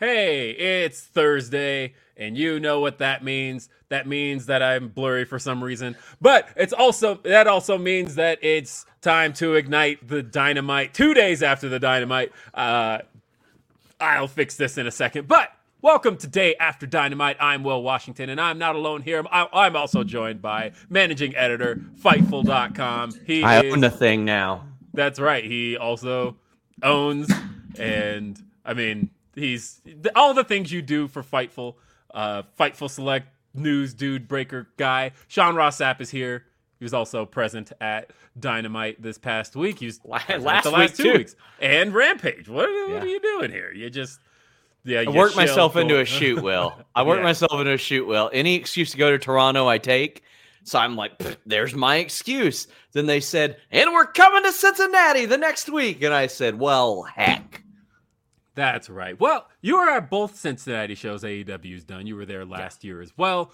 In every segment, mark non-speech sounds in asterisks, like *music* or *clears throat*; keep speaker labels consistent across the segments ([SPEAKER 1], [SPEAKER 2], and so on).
[SPEAKER 1] Hey, it's Thursday, and you know what that means. That means that I'm blurry for some reason. But it's also that also means that it's time to ignite the dynamite two days after the dynamite. Uh, I'll fix this in a second. But welcome to Day After Dynamite. I'm Will Washington, and I'm not alone here. I'm, I'm also joined by managing editor, Fightful.com. He
[SPEAKER 2] I
[SPEAKER 1] is,
[SPEAKER 2] own the thing now.
[SPEAKER 1] That's right. He also owns, and I mean, he's all the things you do for Fightful, uh, Fightful Select news dude breaker guy. Sean Ross Sapp is here. He was also present at Dynamite this past week. He was present
[SPEAKER 2] last
[SPEAKER 1] the last
[SPEAKER 2] week,
[SPEAKER 1] two
[SPEAKER 2] too.
[SPEAKER 1] weeks and Rampage. What, what are you doing here? You just yeah.
[SPEAKER 2] I
[SPEAKER 1] you
[SPEAKER 2] worked
[SPEAKER 1] shelled
[SPEAKER 2] myself into a shoot, *laughs* Will. I worked
[SPEAKER 1] Yeah.
[SPEAKER 2] myself into a shoot, Will. Any excuse to go to Toronto, I take. So I'm like, there's my excuse. Then they said, and we're coming to Cincinnati the next week. And I said, well, heck.
[SPEAKER 1] That's right. Well, you were at both Cincinnati shows AEW's done. You were there last year as well.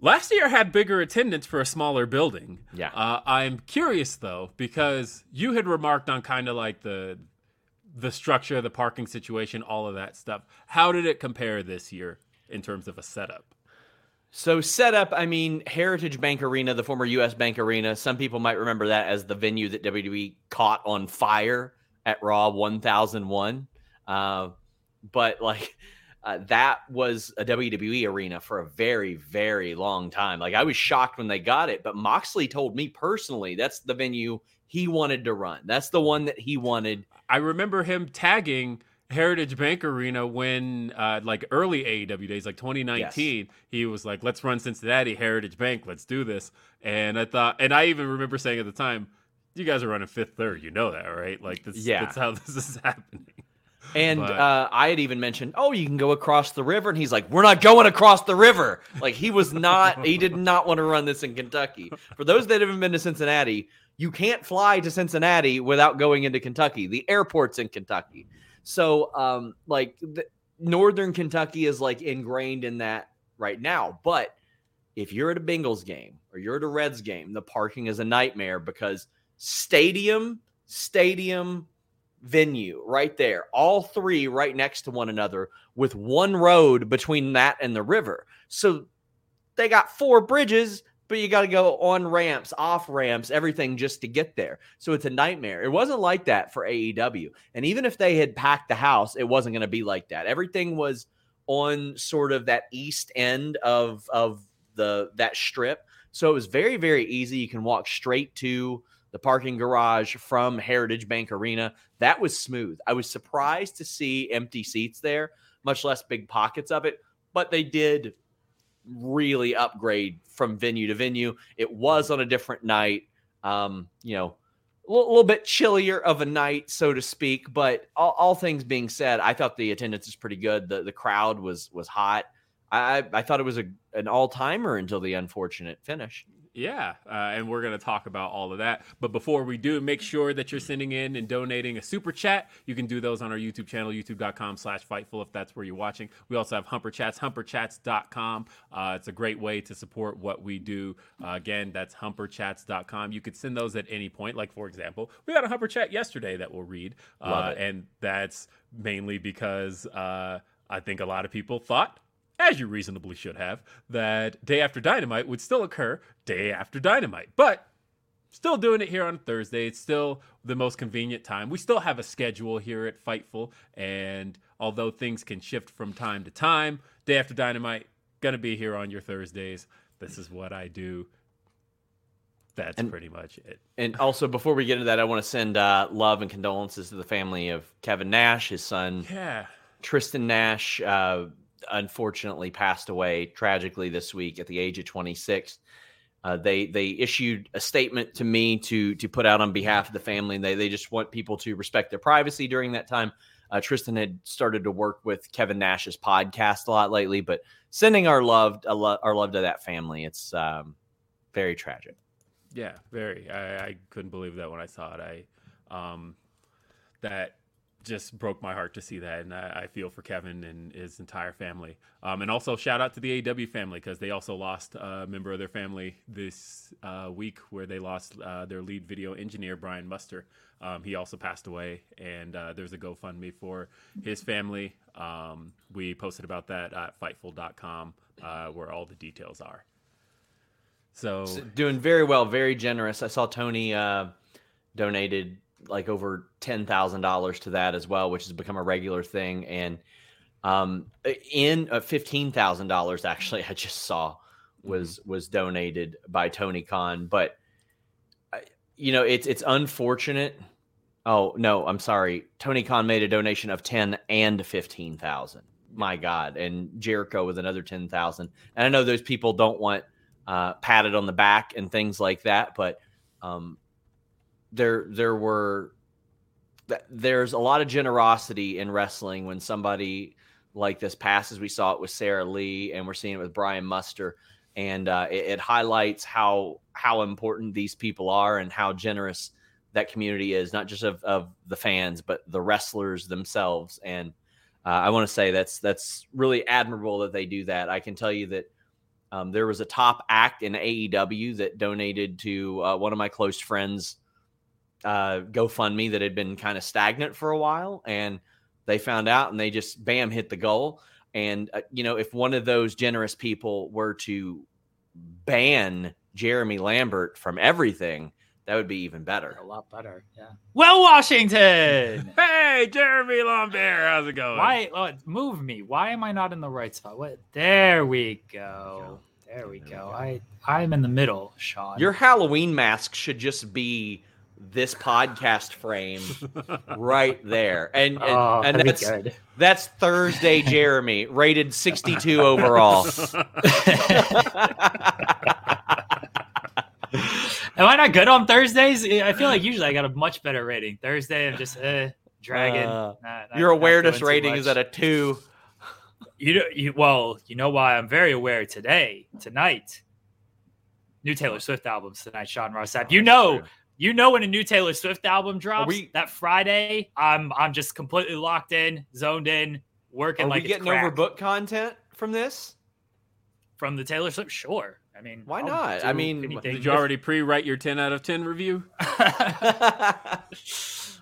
[SPEAKER 1] Last year had bigger attendance for a smaller building.
[SPEAKER 2] Yeah.
[SPEAKER 1] Uh, I'm curious though because you had remarked on kind of like the the structure, the parking situation, all of that stuff. How did it compare this year in terms of a setup?
[SPEAKER 2] So setup, I mean, Heritage Bank Arena, the former U.S. Bank Arena. Some people might remember that as the venue that WWE caught on fire at Raw 1001. Uh, but like uh, that was a WWE arena for a very, very long time. Like I was shocked when they got it, but Moxley told me personally that's the venue he wanted to run. That's the one that he wanted.
[SPEAKER 1] I remember him tagging Heritage Bank Arena when, uh, like early AEW days, like 2019. He was like, "Let's run Cincinnati Heritage Bank. Let's do this." And I thought, and I even remember saying at the time, "You guys are running fifth third. You know that, right? Like, this,
[SPEAKER 2] Yeah.
[SPEAKER 1] that's how *laughs* this is happening."
[SPEAKER 2] And
[SPEAKER 1] But-
[SPEAKER 2] uh, I had even mentioned, oh, you can go across the river. And he's like, we're not going across the river. Like he was not, he did not want to run this in Kentucky. For those that haven't been to Cincinnati, you can't fly to Cincinnati without going into Kentucky. The airport's in Kentucky. So, um, like, the, Northern Kentucky is like ingrained in that right now. But if you're at a Bengals game or you're at a Reds game, the parking is a nightmare because stadium, stadium, venue right there, all three right next to one another with one road between that and the river. So they got four bridges, but you got to go on ramps, off ramps, everything just to get there. So it's a nightmare. It wasn't like that for AEW. And even if they had packed the house, it wasn't going to be like that. Everything was on sort of that east end of of the that strip. So it was very very easy. You can walk straight to the parking garage from Heritage Bank Arena. That was smooth. I was surprised to see empty seats there, much less big pockets of it, but they did really upgrade from venue to venue. It was on a different night. Um, you know, a little, little bit chillier of a night, so to speak. But all, all things being said, I thought the attendance was pretty good. The the crowd was was hot. I I thought it was a an all timer until the unfortunate finish.
[SPEAKER 1] Yeah, uh, and we're going to talk about all of that. But before we do, make sure that you're sending in and donating a super chat. You can do those on our YouTube channel, youtube.com slash Fightful, if that's where you're watching. We also have Humper Chats, humperchats.com. Uh, it's a great way to support what we do. Uh, again, that's humperchats.com. You could send those at any point. Like, for example, we got a Humper Chat yesterday that we'll read. Uh, and that's mainly because uh, I think a lot of people thought as you reasonably should have, that Day After Dynamite would still occur day after Dynamite. But still doing it here on Thursday. It's still the most convenient time. We still have a schedule here at Fightful, and although things can shift from time to time, Day After Dynamite gonna be here on your Thursdays. This is what I do. That's
[SPEAKER 2] And-
[SPEAKER 1] pretty much it.
[SPEAKER 2] And also, before we get into that, I want to send uh, love and condolences to the family of Kevin Nash. His son
[SPEAKER 1] Yeah.
[SPEAKER 2] Tristan Nash uh, unfortunately passed away tragically this week at the age of 26. Uh, they they issued a statement to me to to put out on behalf of the family, and they they just want people to respect their privacy during that time. Uh, Tristan had started to work with Kevin Nash's podcast a lot lately, but sending our love our love to that family. It's um, very tragic.
[SPEAKER 1] Yeah, very. I, I couldn't believe that when I saw it. I um that just broke my heart to see that, and I, I feel for Kevin and his entire family. Um, and also shout out to the AW family because they also lost a member of their family this uh, week, where they lost uh, their lead video engineer Brian Muster. Um, he also passed away, and uh, there's a GoFundMe for his family. Um, we posted about that at Fightful.com, uh, where all the details are. So
[SPEAKER 2] doing very well, very generous. I saw Tony uh, donated like over ten thousand dollars to that as well, which has become a regular thing. And um, in uh, fifteen thousand dollars, actually, *laughs* I just saw was was donated by Tony Khan. But you know, it's it's unfortunate. Oh no, I'm sorry. Tony Khan made a donation of ten and fifteen thousand. My God, and Jericho with another ten thousand. And I know those people don't want uh, patted on the back and things like that. But um, there there were there's a lot of generosity in wrestling when somebody like this passes. We saw it with Sarah Lee, and we're seeing it with Brian Muster, and uh, it, it highlights how how important these people are and how generous that community is, not just of, of the fans, but the wrestlers themselves. And uh, I want to say that's that's really admirable that they do that. I can tell you that um, there was a top act in AEW that donated to uh, one of my close friends' uh, GoFundMe that had been kind of stagnant for a while, and they found out and they just bam hit the goal. And uh, you know, if one of those generous people were to ban Jeremy Lambert from everything, that would be even better.
[SPEAKER 3] A lot better. Yeah. Well, Washington. *laughs*
[SPEAKER 1] Hey, Jeremy Lambert, how's it going?
[SPEAKER 3] Why oh, move me? Why am I not in the right spot? What? There we go. There we
[SPEAKER 2] There we
[SPEAKER 3] go.
[SPEAKER 2] go.
[SPEAKER 3] I I'm in the middle, Sean.
[SPEAKER 2] Your Halloween mask should just be this podcast frame right there, and and,
[SPEAKER 3] oh,
[SPEAKER 2] and that's. That's Thursday, Jeremy, rated 62 overall.
[SPEAKER 3] Am I not good on Thursdays? I feel like usually I got a much better rating. Thursday, I'm just uh, dragging.
[SPEAKER 2] Uh,
[SPEAKER 3] not- not-
[SPEAKER 2] Your awareness rating is at a two.
[SPEAKER 3] You know, you, well, you know why I'm very aware today, tonight. New Taylor Swift albums tonight, Sean Ross You know, you know when a new Taylor Swift album drops
[SPEAKER 2] we-
[SPEAKER 3] that Friday, I'm I'm just completely locked in, zoned in, working like.
[SPEAKER 2] Are
[SPEAKER 3] like
[SPEAKER 2] we getting
[SPEAKER 3] crack.
[SPEAKER 2] overbooked content from this?
[SPEAKER 3] from the Taylor Swift. Sure, I mean,
[SPEAKER 2] Why
[SPEAKER 3] I'll
[SPEAKER 2] not? I mean,
[SPEAKER 3] anything.
[SPEAKER 1] Did you already pre-write your 10 out of 10 review? *laughs* *laughs*
[SPEAKER 3] yeah,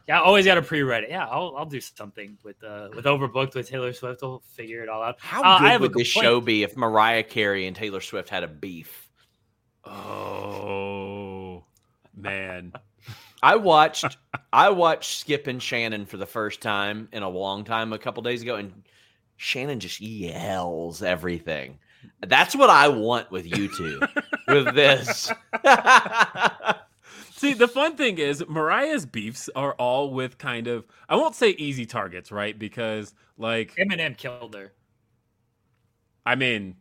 [SPEAKER 3] I always got to pre-read it. Yeah, I'll I'll do something with uh with overbooked with Taylor Swift. We'll figure it all out.
[SPEAKER 2] How
[SPEAKER 3] Uh, I
[SPEAKER 2] good
[SPEAKER 3] have
[SPEAKER 2] would this show be if Mariah Carey and Taylor Swift had a beef?
[SPEAKER 1] Oh, man.
[SPEAKER 2] I watched I watched Skip and Shannon for the first time in a long time a couple days ago, and Shannon just yells everything. That's what I want with you two. with this. *laughs*
[SPEAKER 1] See, the fun thing is Mariah's beefs are all with kind of I won't say easy targets, right? Because like
[SPEAKER 3] Eminem killed her.
[SPEAKER 1] I mean,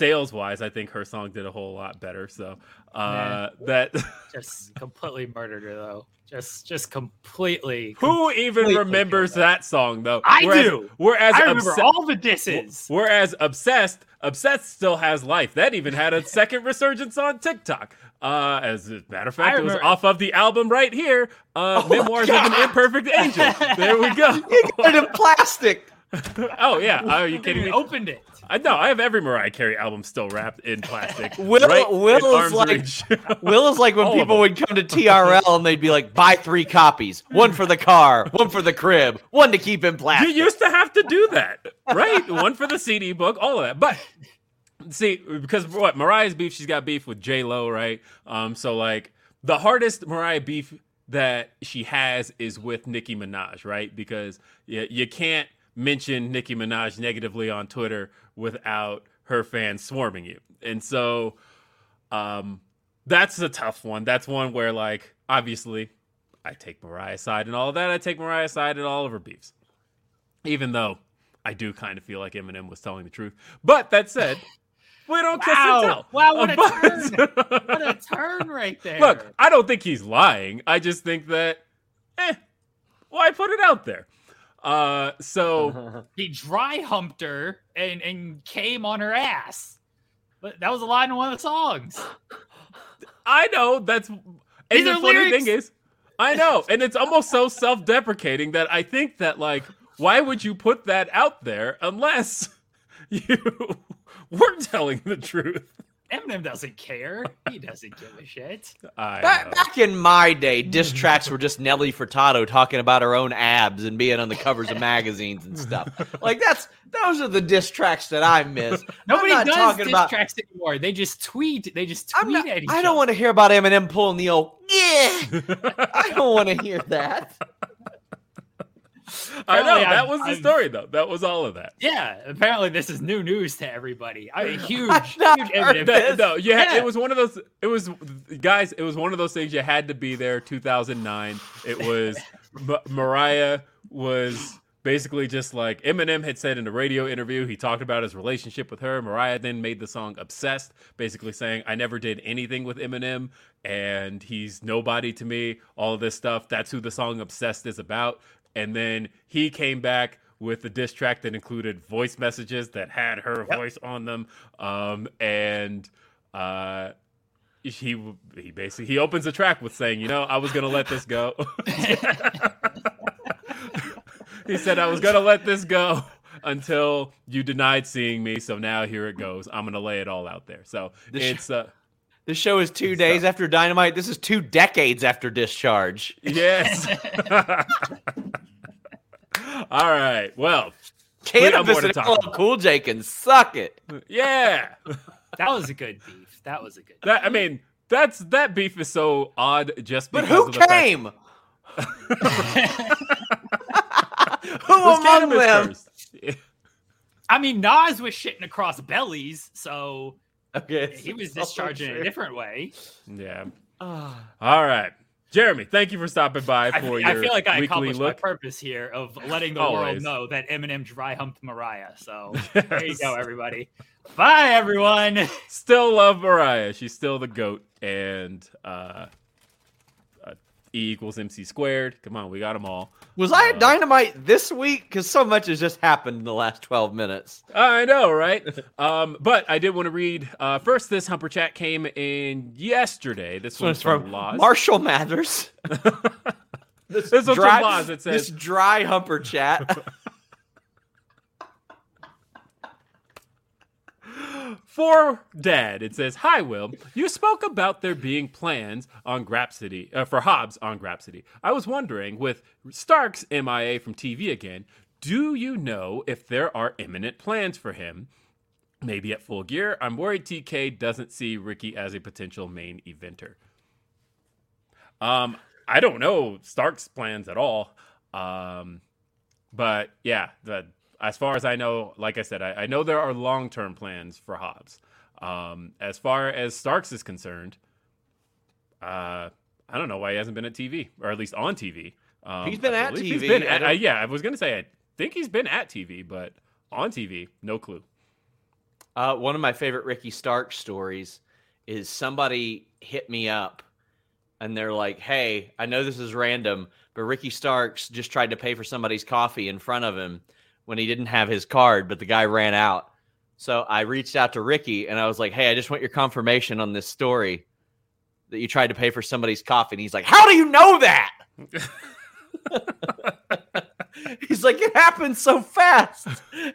[SPEAKER 1] sales wise, I think her song did a whole lot better. So uh that *laughs*
[SPEAKER 3] Just completely murdered her though. Just just completely.
[SPEAKER 1] who even remembers
[SPEAKER 3] killed
[SPEAKER 1] that song though?
[SPEAKER 3] I
[SPEAKER 1] Whereas-
[SPEAKER 3] do.
[SPEAKER 1] Whereas
[SPEAKER 3] I remember
[SPEAKER 1] Obse-
[SPEAKER 3] all the disses.
[SPEAKER 1] Whereas obsessed, obsessed still has life. That even had a *laughs* second resurgence on TikTok. Uh, as a matter of fact,
[SPEAKER 3] I
[SPEAKER 1] it was off of the album right here, uh,
[SPEAKER 2] Oh
[SPEAKER 1] Memoirs of an Imperfect Angel. There we go. *laughs*
[SPEAKER 2] You got it in plastic.
[SPEAKER 1] oh yeah, are you kidding me?
[SPEAKER 3] Opened it.
[SPEAKER 1] I know I have every Mariah Carey album still wrapped in plastic. *laughs*
[SPEAKER 2] Will-
[SPEAKER 1] right
[SPEAKER 2] Will is like- *laughs* Will is like when
[SPEAKER 1] All
[SPEAKER 2] people would come to TRL and they'd be like, buy three copies, one for the car, one for the crib, one to keep in plastic.
[SPEAKER 1] you used to have to do that, right? One for the CD book, all of that. But see, because what Mariah's beef, she's got beef with J Lo, right? Um, so like the hardest Mariah beef that she has is with Nicki Minaj, right? Because you, you can't mention Nicki Minaj negatively on Twitter without her fans swarming you, and so um, that's a tough one. That's one where like obviously I take Mariah's side and all of that. I take Mariah's side and all of her beefs. Even though I do kind of feel like Eminem was telling the truth. But that said, we don't kiss and
[SPEAKER 3] Wow.
[SPEAKER 1] tell.
[SPEAKER 3] Wow, what a *laughs*
[SPEAKER 1] But-
[SPEAKER 3] What a turn right there.
[SPEAKER 1] Look, I don't think he's lying. I just think that, eh, why put it out there? Uh, so *laughs*
[SPEAKER 3] he dry humped her and, and came on her ass. But that was a line in one of the songs.
[SPEAKER 1] I know that's. And the funny
[SPEAKER 3] lyrics.
[SPEAKER 1] thing is, I know, and it's almost so self-deprecating that I think that like, why would you put that out there unless *laughs* you *laughs* were telling the truth?
[SPEAKER 3] Eminem doesn't care. He doesn't give a shit.
[SPEAKER 2] Back, back in my day, diss *laughs* tracks were just Nelly Furtado talking about her own abs and being on the covers of magazines and stuff. *laughs* Like that's those are the diss tracks that I miss. *laughs*
[SPEAKER 3] Nobody does
[SPEAKER 2] talking
[SPEAKER 3] diss
[SPEAKER 2] about.
[SPEAKER 3] tracks anymore. They just tweet. They just tweet
[SPEAKER 2] I'm not,
[SPEAKER 3] at each
[SPEAKER 2] I don't
[SPEAKER 3] other.
[SPEAKER 2] want to hear about Eminem pulling the old yeah. I don't want to hear that.
[SPEAKER 1] I know that
[SPEAKER 3] I've-
[SPEAKER 1] was the
[SPEAKER 3] I've-
[SPEAKER 1] story though. That was all of that.
[SPEAKER 3] Yeah, apparently this is new news to everybody. I *laughs* mean, huge, huge
[SPEAKER 2] heard
[SPEAKER 3] Eminem.
[SPEAKER 2] that.
[SPEAKER 1] No, no, you had,
[SPEAKER 3] Yeah.
[SPEAKER 1] it was one of those. It was guys. It was one of those things. You had to be there. 2009. It was *laughs* M- Mariah was basically just like Eminem had said in a radio interview. He talked about his relationship with her. Mariah then made the song "Obsessed," basically saying, "I never did anything with Eminem, and he's nobody to me." All of this stuff. That's who the song "Obsessed" is about. And then he came back with a diss track that included voice messages that had her voice on them. Um, and uh, he he basically he opens the track with saying, "You know, I was gonna let this go." *laughs* he said, "I was gonna let this go." Until you denied seeing me, so now here it goes. I'm gonna lay it all out there. So
[SPEAKER 2] The sh-
[SPEAKER 1] it's uh,
[SPEAKER 2] This show is two days after Dynamite. This is two decades after Discharge.
[SPEAKER 1] yes. *laughs* *laughs* all right. Well,
[SPEAKER 2] Canibus
[SPEAKER 1] more
[SPEAKER 2] and
[SPEAKER 1] talk
[SPEAKER 2] LL. Cool J can suck it.
[SPEAKER 1] yeah.
[SPEAKER 3] That was a good beef. That was a good.
[SPEAKER 1] That I mean, that's that beef is so odd just
[SPEAKER 2] But
[SPEAKER 1] because
[SPEAKER 2] who
[SPEAKER 1] of the fact-
[SPEAKER 2] came? *laughs* who
[SPEAKER 1] It was
[SPEAKER 2] among them?
[SPEAKER 3] I mean, Nas was shitting across bellies, so
[SPEAKER 2] Okay,
[SPEAKER 3] he was
[SPEAKER 2] so
[SPEAKER 3] discharging in a different way.
[SPEAKER 1] Yeah.
[SPEAKER 2] Ah.
[SPEAKER 1] All right. Jeremy, thank you for stopping by for
[SPEAKER 3] I
[SPEAKER 1] your I
[SPEAKER 3] feel like I accomplished
[SPEAKER 1] look.
[SPEAKER 3] my purpose here of letting the
[SPEAKER 1] Always.
[SPEAKER 3] world know that Eminem dry humped Mariah. So *laughs* there you go, everybody. Bye, everyone.
[SPEAKER 1] Still love Mariah. She's still the goat. And uh, E equals MC squared. Come on, we got them all.
[SPEAKER 2] Was I
[SPEAKER 1] Uh,
[SPEAKER 2] at Dynamite this week? Because so much has just happened in the last 12 minutes.
[SPEAKER 1] I know, right? *laughs* um, but I did want to read uh, first. This humper chat came in yesterday. This
[SPEAKER 2] This
[SPEAKER 1] one's from
[SPEAKER 2] from
[SPEAKER 1] Laws.
[SPEAKER 2] Marshall Mathers. *laughs*
[SPEAKER 1] this one's from Laws. It
[SPEAKER 2] this dry humper chat. *laughs*
[SPEAKER 1] For Dad, it says, "Hi, Will. You spoke about there being plans on Grapsody uh, for Hobbs on Grapsody. I was wondering, with Starks MIA from TV again, do you know if there are imminent plans for him? Maybe at Full Gear. I'm worried TK doesn't see Ricky as a potential main eventer. Um, I don't know Stark's plans at all. Um, but yeah, the as far as I know, like I said, I, I know there are long term plans for Hobbs. Um, as far as Starks is concerned, uh, I don't know why he hasn't been at TV or at least on TV. Um,
[SPEAKER 2] He's been at
[SPEAKER 1] believe He's
[SPEAKER 2] TV.
[SPEAKER 1] been at, uh, yeah, I was gonna say I think he's been at TV, but on TV, no clue.
[SPEAKER 2] Uh, one of my favorite Ricky Stark stories is somebody hit me up and they're like, Hey, I know this is random, but Ricky Starks just tried to pay for somebody's coffee in front of him when he didn't have his card, but the guy ran out. So I reached out to Ricky and I was like, Hey, I just want your confirmation on this story. that you tried to pay for somebody's coffee. And he's like, How do you know that? *laughs* he's like, It happened so fast.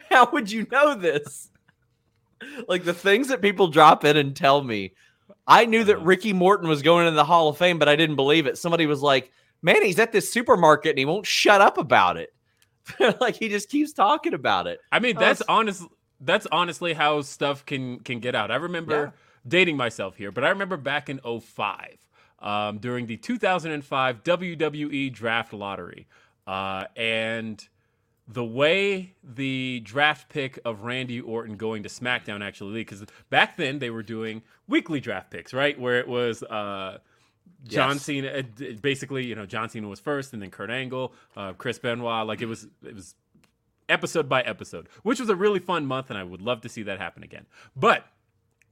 [SPEAKER 2] How would you know this? Like the things that people drop in and tell me. I knew that
[SPEAKER 1] Uh-huh.
[SPEAKER 2] Ricky Morton was going into the Hall of Fame, but I didn't believe it. Somebody was like, Man, he's at this supermarket and he won't shut up about it. *laughs* like he just keeps talking about it.
[SPEAKER 1] I mean,
[SPEAKER 2] Oh,
[SPEAKER 1] that's
[SPEAKER 2] it's-
[SPEAKER 1] honest. That's honestly how stuff can can get out. I remember dating myself here, but I remember back in 05, um, during the 2005 WWE Draft Lottery, uh, and the way the draft pick of Randy Orton going to SmackDown actually because back then they were doing weekly draft picks, right? Where it was uh, John
[SPEAKER 2] Yes.
[SPEAKER 1] Cena, uh, basically, you know, John Cena was first, and then Kurt Angle, uh, Chris Benoit. Like it was, it was episode by episode, which was a really fun month, and I would love to see that happen again. But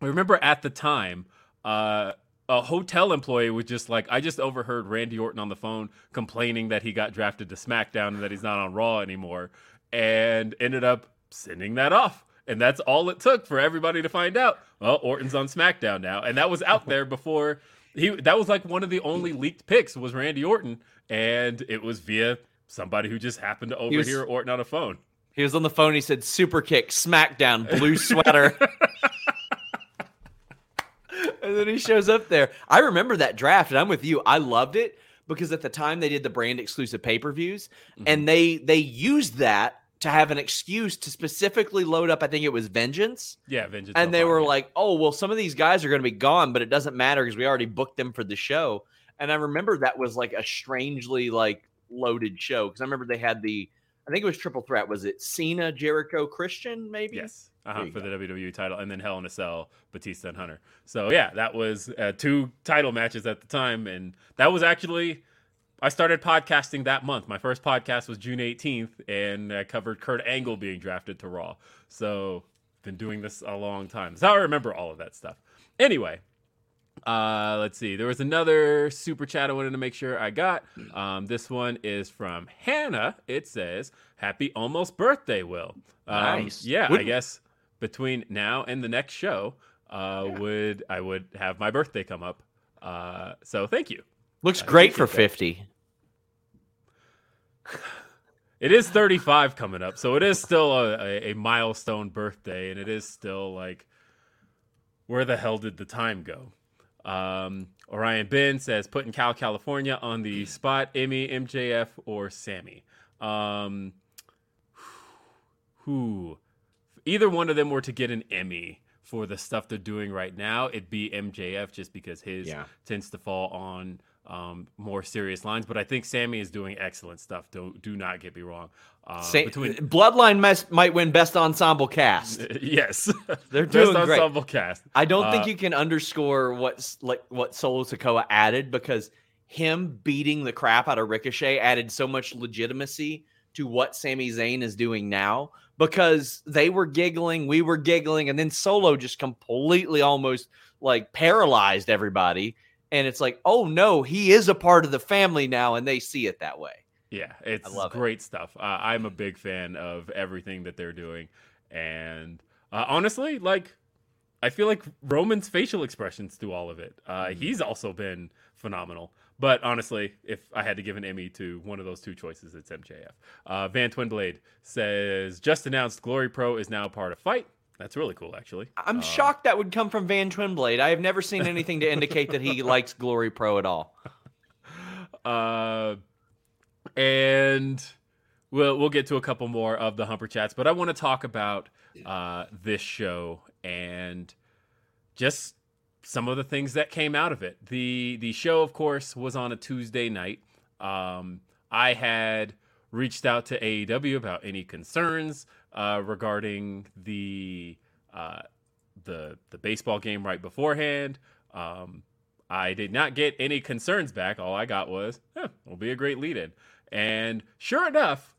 [SPEAKER 1] I remember at the time, uh, a hotel employee was just like, I just overheard Randy Orton on the phone complaining that he got drafted to SmackDown and that he's not on Raw anymore, and ended up sending that off. And that's all it took for everybody to find out. Well, Orton's on SmackDown now, and that was out *laughs* there before he. That was like one of the only leaked picks was Randy Orton, and it was via somebody who just happened to
[SPEAKER 2] was-
[SPEAKER 1] overhear Orton on a phone.
[SPEAKER 2] He was on the phone. He said, "Super kick, SmackDown, blue sweater." *laughs* and then he shows up there. I remember that draft, and I'm with you. I loved it because at the time they did the brand exclusive pay per views, and mm-hmm. they they used that to have an excuse to specifically load up. I think it was Vengeance,
[SPEAKER 1] Yeah, Vengeance.
[SPEAKER 2] and they were like, "Oh, well, some of these guys are going to be gone, but it doesn't matter because we already booked them for the show." And I remember that was like a strangely like loaded show because I remember they had the, I think it was triple threat. Was it Cena, Jericho, Christian? Maybe.
[SPEAKER 1] Yes. Uh-huh, for
[SPEAKER 2] go.
[SPEAKER 1] the WWE title, and then Hell in a Cell, Batista and Hunter. So yeah, that was uh, two title matches at the time, and that was actually I started podcasting that month. My first podcast was June 18th, and I covered Kurt Angle being drafted to Raw. So been doing this a long time. So, I remember all of that stuff. Anyway, uh, let's see. There was another super chat I wanted to make sure I got. Um, this one is from Hannah. It says, "Happy almost birthday, Will." Um,
[SPEAKER 2] Nice.
[SPEAKER 1] Yeah, I
[SPEAKER 2] Wouldn't-
[SPEAKER 1] guess between now and the next show, uh, would I would have my birthday come up. Uh, so thank you.
[SPEAKER 2] Looks
[SPEAKER 1] I
[SPEAKER 2] great for
[SPEAKER 1] appreciate that. It is 35 coming up, so it is still a, a, a milestone birthday, and it is still like, where the hell did the time go? Um, Orion Ben says, putting Cal California on the spot, Emmy, MJF, or Sammy. Um, who, either one of them were to get an Emmy for the stuff they're doing right now, it'd be MJF just because his
[SPEAKER 2] Yeah.
[SPEAKER 1] tends to fall on um, more serious lines. But I think Sammy is doing excellent stuff. Don't do not get me wrong. Uh,
[SPEAKER 2] Sa-
[SPEAKER 1] between
[SPEAKER 2] Bloodline mes- might win best ensemble cast. *laughs*
[SPEAKER 1] yes, *laughs*
[SPEAKER 2] They're
[SPEAKER 1] Best
[SPEAKER 2] doing great.
[SPEAKER 1] ensemble cast.
[SPEAKER 2] I don't think
[SPEAKER 1] Uh,
[SPEAKER 2] you can underscore what's like what Solo Sikoa added because him beating the crap out of Ricochet added so much legitimacy to what Sami Zayn is doing now because they were giggling, we were giggling, and then Solo just completely almost like paralyzed everybody. And it's like, oh no, he is a part of the family now, and they see it that way.
[SPEAKER 1] Yeah, it's
[SPEAKER 2] love it.
[SPEAKER 1] great stuff. Uh, I'm a big fan of everything that they're doing, and uh, honestly, like I feel like Roman's facial expressions through all of it. Uh,
[SPEAKER 2] Mm-hmm.
[SPEAKER 1] He's also been phenomenal. But honestly, if I had to give an Emmy to one of those two choices, it's MJF. Uh, Van Twinblade says, just announced Glory Pro is now part of Fight. That's really cool, actually.
[SPEAKER 2] I'm
[SPEAKER 1] Uh,
[SPEAKER 2] shocked that would come from Van Twinblade. I have never seen *laughs* anything to indicate that he likes Glory Pro at all. *laughs*
[SPEAKER 1] Uh, and we'll we'll get to a couple more of the Humper chats, but I want to talk about uh, this show and just some of the things that came out of it. the The show, of course, was on a Tuesday night. Um, I had reached out to AEW about any concerns uh, regarding the uh, the the baseball game right beforehand. Um, I did not get any concerns back. All I got was, eh, will be a great lead in. And sure enough,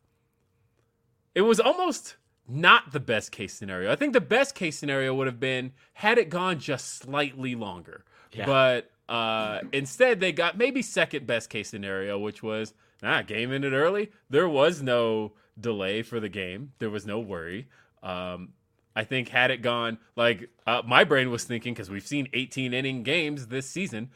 [SPEAKER 1] it was almost not the best case scenario. I think the best case scenario would have been had it gone just slightly longer.
[SPEAKER 2] Yeah.
[SPEAKER 1] But uh, instead, they got maybe second best case scenario, which was ah, game ended early. There was no delay for the game. There was no worry. Um, I think had it gone like uh, my brain was thinking because we've seen 18 inning games this season.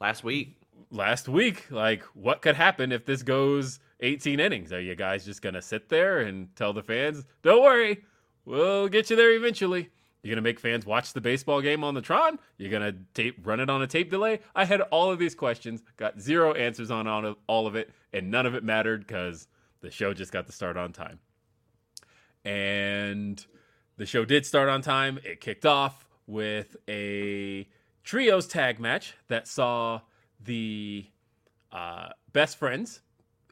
[SPEAKER 2] last week.
[SPEAKER 1] last week. Like, what could happen if this goes 18 innings? Are you guys just gonna sit there and tell the fans, "Don't worry, we'll get you there eventually"? You're gonna make fans watch the baseball game on the Tron? You're gonna tape run it on a tape delay? I had all of these questions, got zero answers on all of, all of it, and none of it mattered because the show just got to start on time. And the show did start on time. It kicked off with a trios tag match that saw the uh, best friends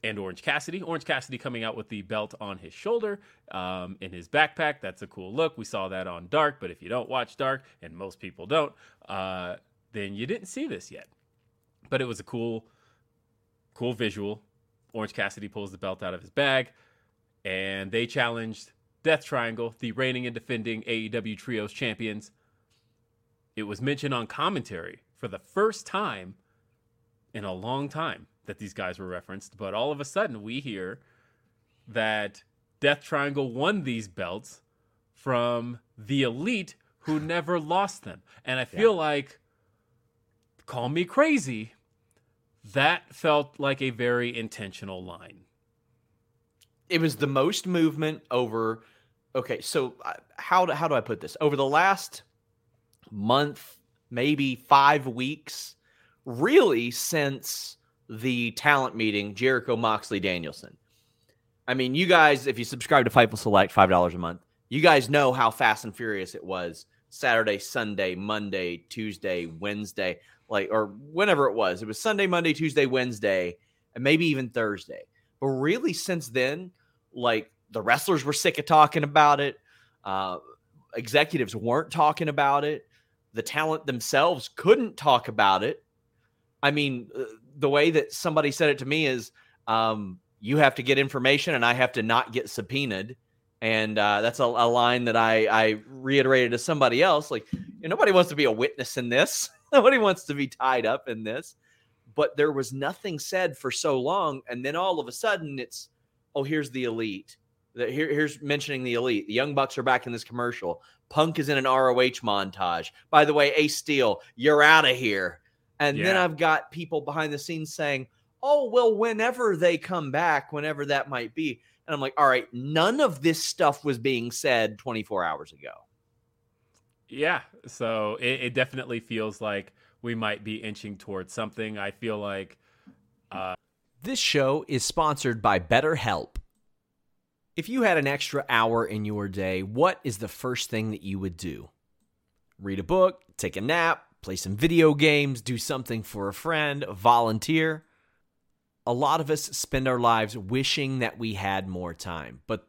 [SPEAKER 1] and Orange Cassidy. Orange Cassidy coming out with the belt on his shoulder um, in his backpack. That's a cool look. We saw that on Dark, but if you don't watch Dark, and most people don't, uh, then you didn't see this yet. But it was a cool, cool visual. Orange Cassidy pulls the belt out of his bag, and they challenged Death Triangle, the reigning and defending AEW Trios champions. It was mentioned on commentary for the first time in a long time that these guys were referenced, but all of a sudden we hear that Death Triangle won these belts from the elite who never lost them. And I feel like, call me crazy, that felt like a very intentional line.
[SPEAKER 2] It was the most movement over. Okay, so uh, how do, how do I put this? Over the last month, maybe five weeks, really since the talent meeting, Jericho Moxley Danielson. I mean, you guys, if you subscribe to Fightful Select, five dollars a month, you guys know how fast and furious it was. Saturday, Sunday, Monday, Tuesday, Wednesday, like or whenever it was. It was Sunday, Monday, Tuesday, Wednesday, and maybe even Thursday. But really, since then, like the wrestlers were sick of talking about it. Uh, executives weren't talking about it. The talent themselves couldn't talk about it. I mean, uh, the way that somebody said it to me is um, you have to get information and I have to not get subpoenaed. And uh, that's a, a, line that I, I reiterated to somebody else. Like, you know, nobody wants to be a witness in this. *laughs* nobody wants to be tied up in this. But there was nothing said for so long. And then all of a sudden it's, oh, here's the elite. Here, here's mentioning the elite. The Young Bucks are back in this commercial. Punk is in an ROH montage. By the way, Ace Steel, you're out of here. And yeah. then I've got people behind the scenes saying, oh, well, whenever they come back, whenever that might be. And I'm like, all right, none of this stuff was being said 24 hours ago.
[SPEAKER 1] Yeah. So it, it definitely feels like we might be inching towards something. I feel like. Uh...
[SPEAKER 4] This show is sponsored by BetterHelp. If you had an extra hour in your day, what is the first thing that you would do? Read a book, take a nap, play some video games, do something for a friend, volunteer. A lot of us spend our lives wishing that we had more time. But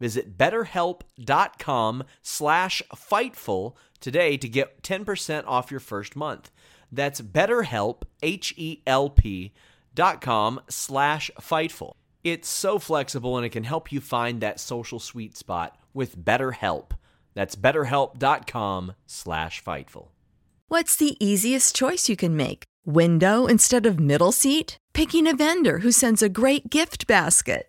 [SPEAKER 4] Visit betterhelp.com slash Fightful today to get 10% off your first month. That's betterhelp, H-E-L-P dot com slash Fightful. It's so flexible and it can help you find that social sweet spot with BetterHelp. That's betterhelp.com slash Fightful.
[SPEAKER 5] What's the easiest choice you can make? Window instead of middle seat? Picking a vendor who sends a great gift basket?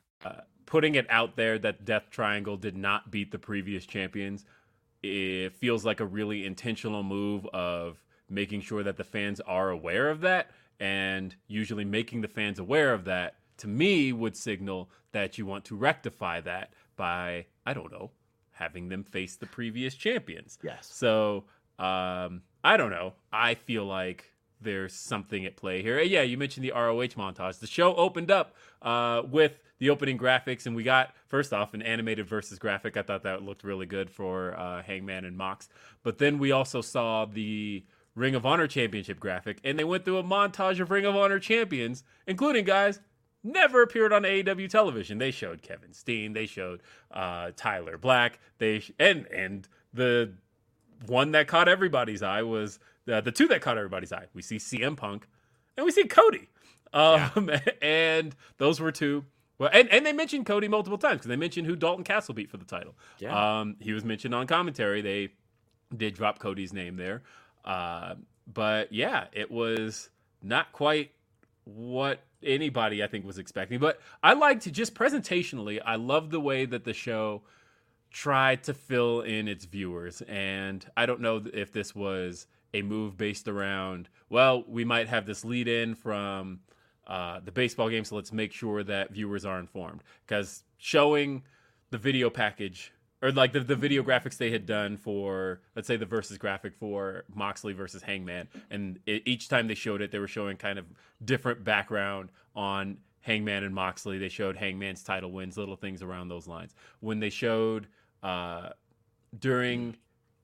[SPEAKER 1] Putting it out there that Death Triangle did not beat the previous champions, it feels like a really intentional move of making sure that the fans are aware of that. And usually making the fans aware of that, to me, would signal that you want to rectify that by, I don't know, having them face the previous champions.
[SPEAKER 2] Yes.
[SPEAKER 1] So, um, I don't know. I feel like there's something at play here. Yeah, you mentioned the ROH montage. The show opened up uh, with the opening graphics, and we got first off an animated versus graphic. I thought that looked really good for uh, Hangman and Mox. But then we also saw the Ring of Honor Championship graphic, and they went through a montage of Ring of Honor champions, including guys never appeared on AEW television. They showed Kevin Steen, they showed uh, Tyler Black, they and and the one that caught everybody's eye was uh, the two that caught everybody's eye. We see CM Punk and we see Cody. Um, *laughs* and those were two. Well, and, and they mentioned Cody multiple times because they mentioned who Dalton Castle beat for the title.
[SPEAKER 2] Yeah.
[SPEAKER 1] Um, he was mentioned on commentary. They did drop Cody's name there. Uh, but yeah, it was not quite what anybody I think was expecting. But I liked just presentationally, I love the way that the show tried to fill in its viewers. And I don't know if this was a move based around, well, we might have this lead in from uh, the baseball game, so let's make sure that viewers are informed. Because showing the video package or like the, the video graphics they had done for let's say the versus graphic for moxley versus hangman and it, each time they showed it they were showing kind of different background on hangman and moxley they showed hangman's title wins little things around those lines when they showed uh, during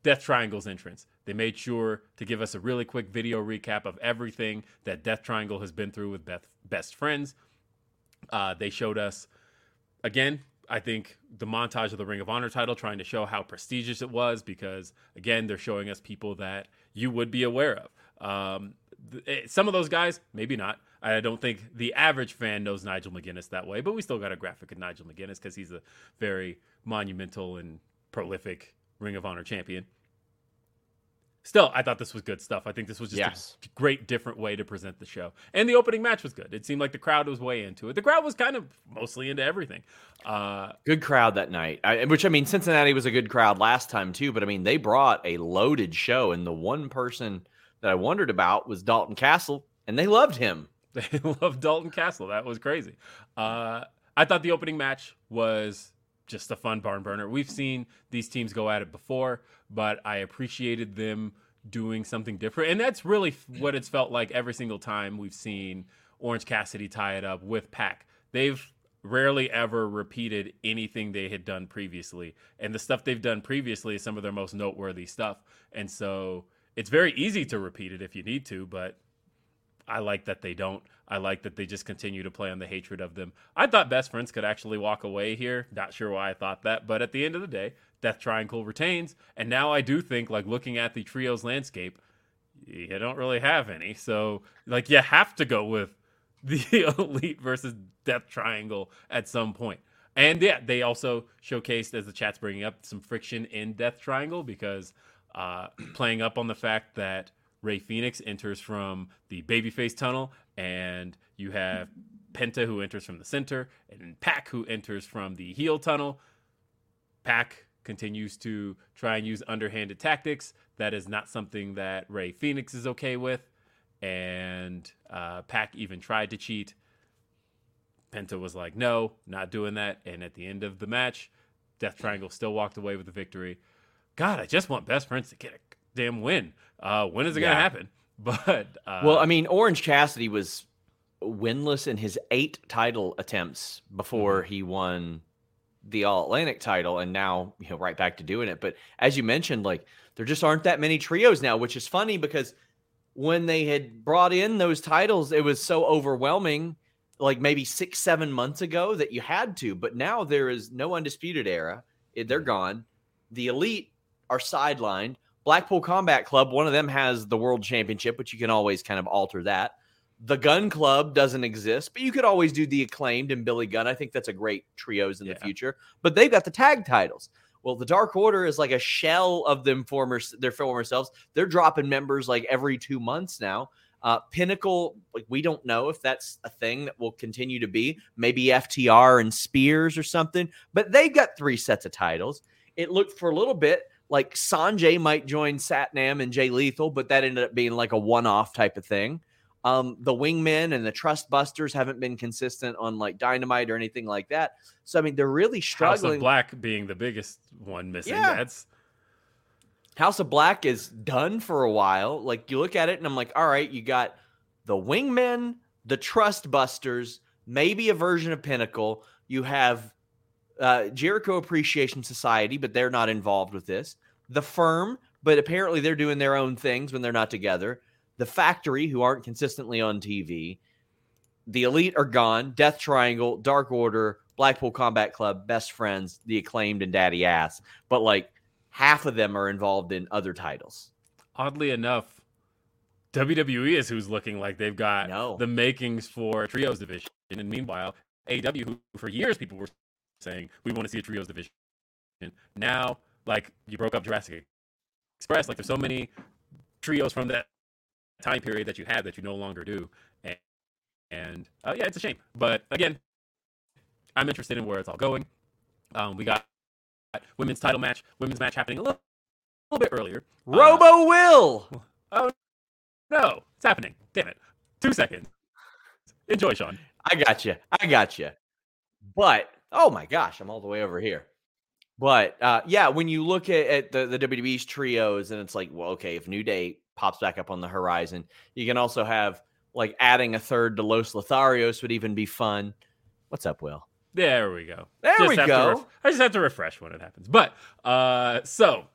[SPEAKER 1] death triangle's entrance they made sure to give us a really quick video recap of everything that death triangle has been through with Beth, best friends uh, they showed us again, I think the montage of the Ring of Honor title trying to show how prestigious it was because again, they're showing us people that you would be aware of. Um, th- eh, some of those guys, maybe not. I don't think the average fan knows Nigel McGuinness that way, but we still got a graphic of Nigel McGuinness because he's a very monumental and prolific Ring of Honor champion. Still, I thought this was good stuff. I think this was just
[SPEAKER 2] Yes.
[SPEAKER 1] a great different way to present the show. And the opening match was good. It seemed like the crowd was way into it. The crowd was kind of mostly into everything. Uh,
[SPEAKER 2] Good crowd that night. I, which I mean, Cincinnati was a good crowd last time too. But I mean, they brought a loaded show, and the one person that I wondered about was Dalton Castle, and they loved him. *laughs*
[SPEAKER 1] They loved Dalton Castle. That was crazy. Uh, I thought the opening match was just a fun barn burner. We've seen these teams go at it before, but I appreciated them doing something different. And that's really what it's felt like every single time we've seen Orange Cassidy tie it up with Pac. They've rarely ever repeated anything they had done previously. And the stuff they've done previously is some of their most noteworthy stuff. And so it's very easy to repeat it if you need to, but I like that they don't. I like that they just continue to play on the hatred of them. I thought Best Friends could actually walk away here. Not sure why I thought that, but at the end of the day, Death Triangle retains. And now I do think, like looking at the trios landscape, you don't really have any. So, like, you have to go with *laughs* the Elite versus Death Triangle at some point. And yeah, they also showcased, as the chat's bringing up, some friction in Death Triangle because uh, *clears throat* playing up on the fact that Rey Fenix enters from the babyface tunnel, and you have Penta who enters from the center, and Pac who enters from the heel tunnel. Pac continues to try and use underhanded tactics. That is not something that Rey Fenix is okay with. And uh, Pac even tried to cheat. Penta was like, no, not doing that. And at the end of the match, Death Triangle still walked away with the victory. God, I just want Best Friends to get a damn win. Uh, when is it gonna happen? *laughs* But uh,
[SPEAKER 2] Well, I mean, Orange Cassidy was winless in his eight title attempts before he won the All Atlantic title, and now you know right back to doing it. But as you mentioned, like there just aren't that many trios now, which is funny because when they had brought in those titles, it was so overwhelming. Like maybe six, seven months ago, that you had to, but now there is no undisputed era. They're gone. The elite are sidelined. Blackpool Combat Club, one of them has the world championship, which you can always kind of alter that. The Gun Club doesn't exist, but you could always do the acclaimed and Billy Gunn. I think that's a great trios in
[SPEAKER 1] Yeah.
[SPEAKER 2] the future. But they've got the tag titles. Well, the Dark Order is like a shell of them former their former selves. They're dropping members like every two months now. Uh, Pinnacle, like we don't know if that's a thing that will continue to be. Maybe FTR and Spears or something. But they've got three sets of titles. It looked for a little bit like Sonjay might join Satnam and Jay Lethal, but that ended up being like a one-off type of thing. Um, the Wingmen and the Trust Busters haven't been consistent on like Dynamite or anything like that. So I mean, they're really struggling.
[SPEAKER 1] House of Black being the biggest one missing.
[SPEAKER 2] Yeah.
[SPEAKER 1] That's
[SPEAKER 2] House of Black is done for a while. Like you look at it and I'm like, all right, you got the Wingmen, the Trust Busters, maybe a version of Pinnacle. You have uh, Jericho Appreciation Society, but they're not involved with this. The Firm, but apparently they're doing their own things when they're not together. The Factory, who aren't consistently on TV. The Elite are gone. Death Triangle, Dark Order, Blackpool Combat Club, Best Friends, The Acclaimed, and Daddy Ass. But like half of them are involved in other titles.
[SPEAKER 1] oddly enough, WWE is who's looking like they've got
[SPEAKER 2] No.
[SPEAKER 1] the makings for trios division. And meanwhile, AW, who for years people were saying we want to see a trios division, now like you broke up Jurassic Express. Like there's so many trios from that time period that you had that you no longer do, and, and uh, yeah, it's a shame. But again, I'm interested in where it's all going. Um, we got women's title match, women's match happening a little, a little bit earlier. Uh,
[SPEAKER 2] Robo Will.
[SPEAKER 1] Oh no, it's happening. Damn it. Two seconds. Enjoy, Sean.
[SPEAKER 2] I got you. I got you. But oh my gosh, I'm all the way over here. But uh, yeah, when you look at, at the, the WWE's trios, and it's like, well, okay, if New Day pops back up on the horizon, you can also have like adding a third to Los Lotharios would even be fun. What's up, Will?
[SPEAKER 1] There we go.
[SPEAKER 2] There
[SPEAKER 1] Just
[SPEAKER 2] we go.
[SPEAKER 1] ref- I just have to refresh when it happens. But uh so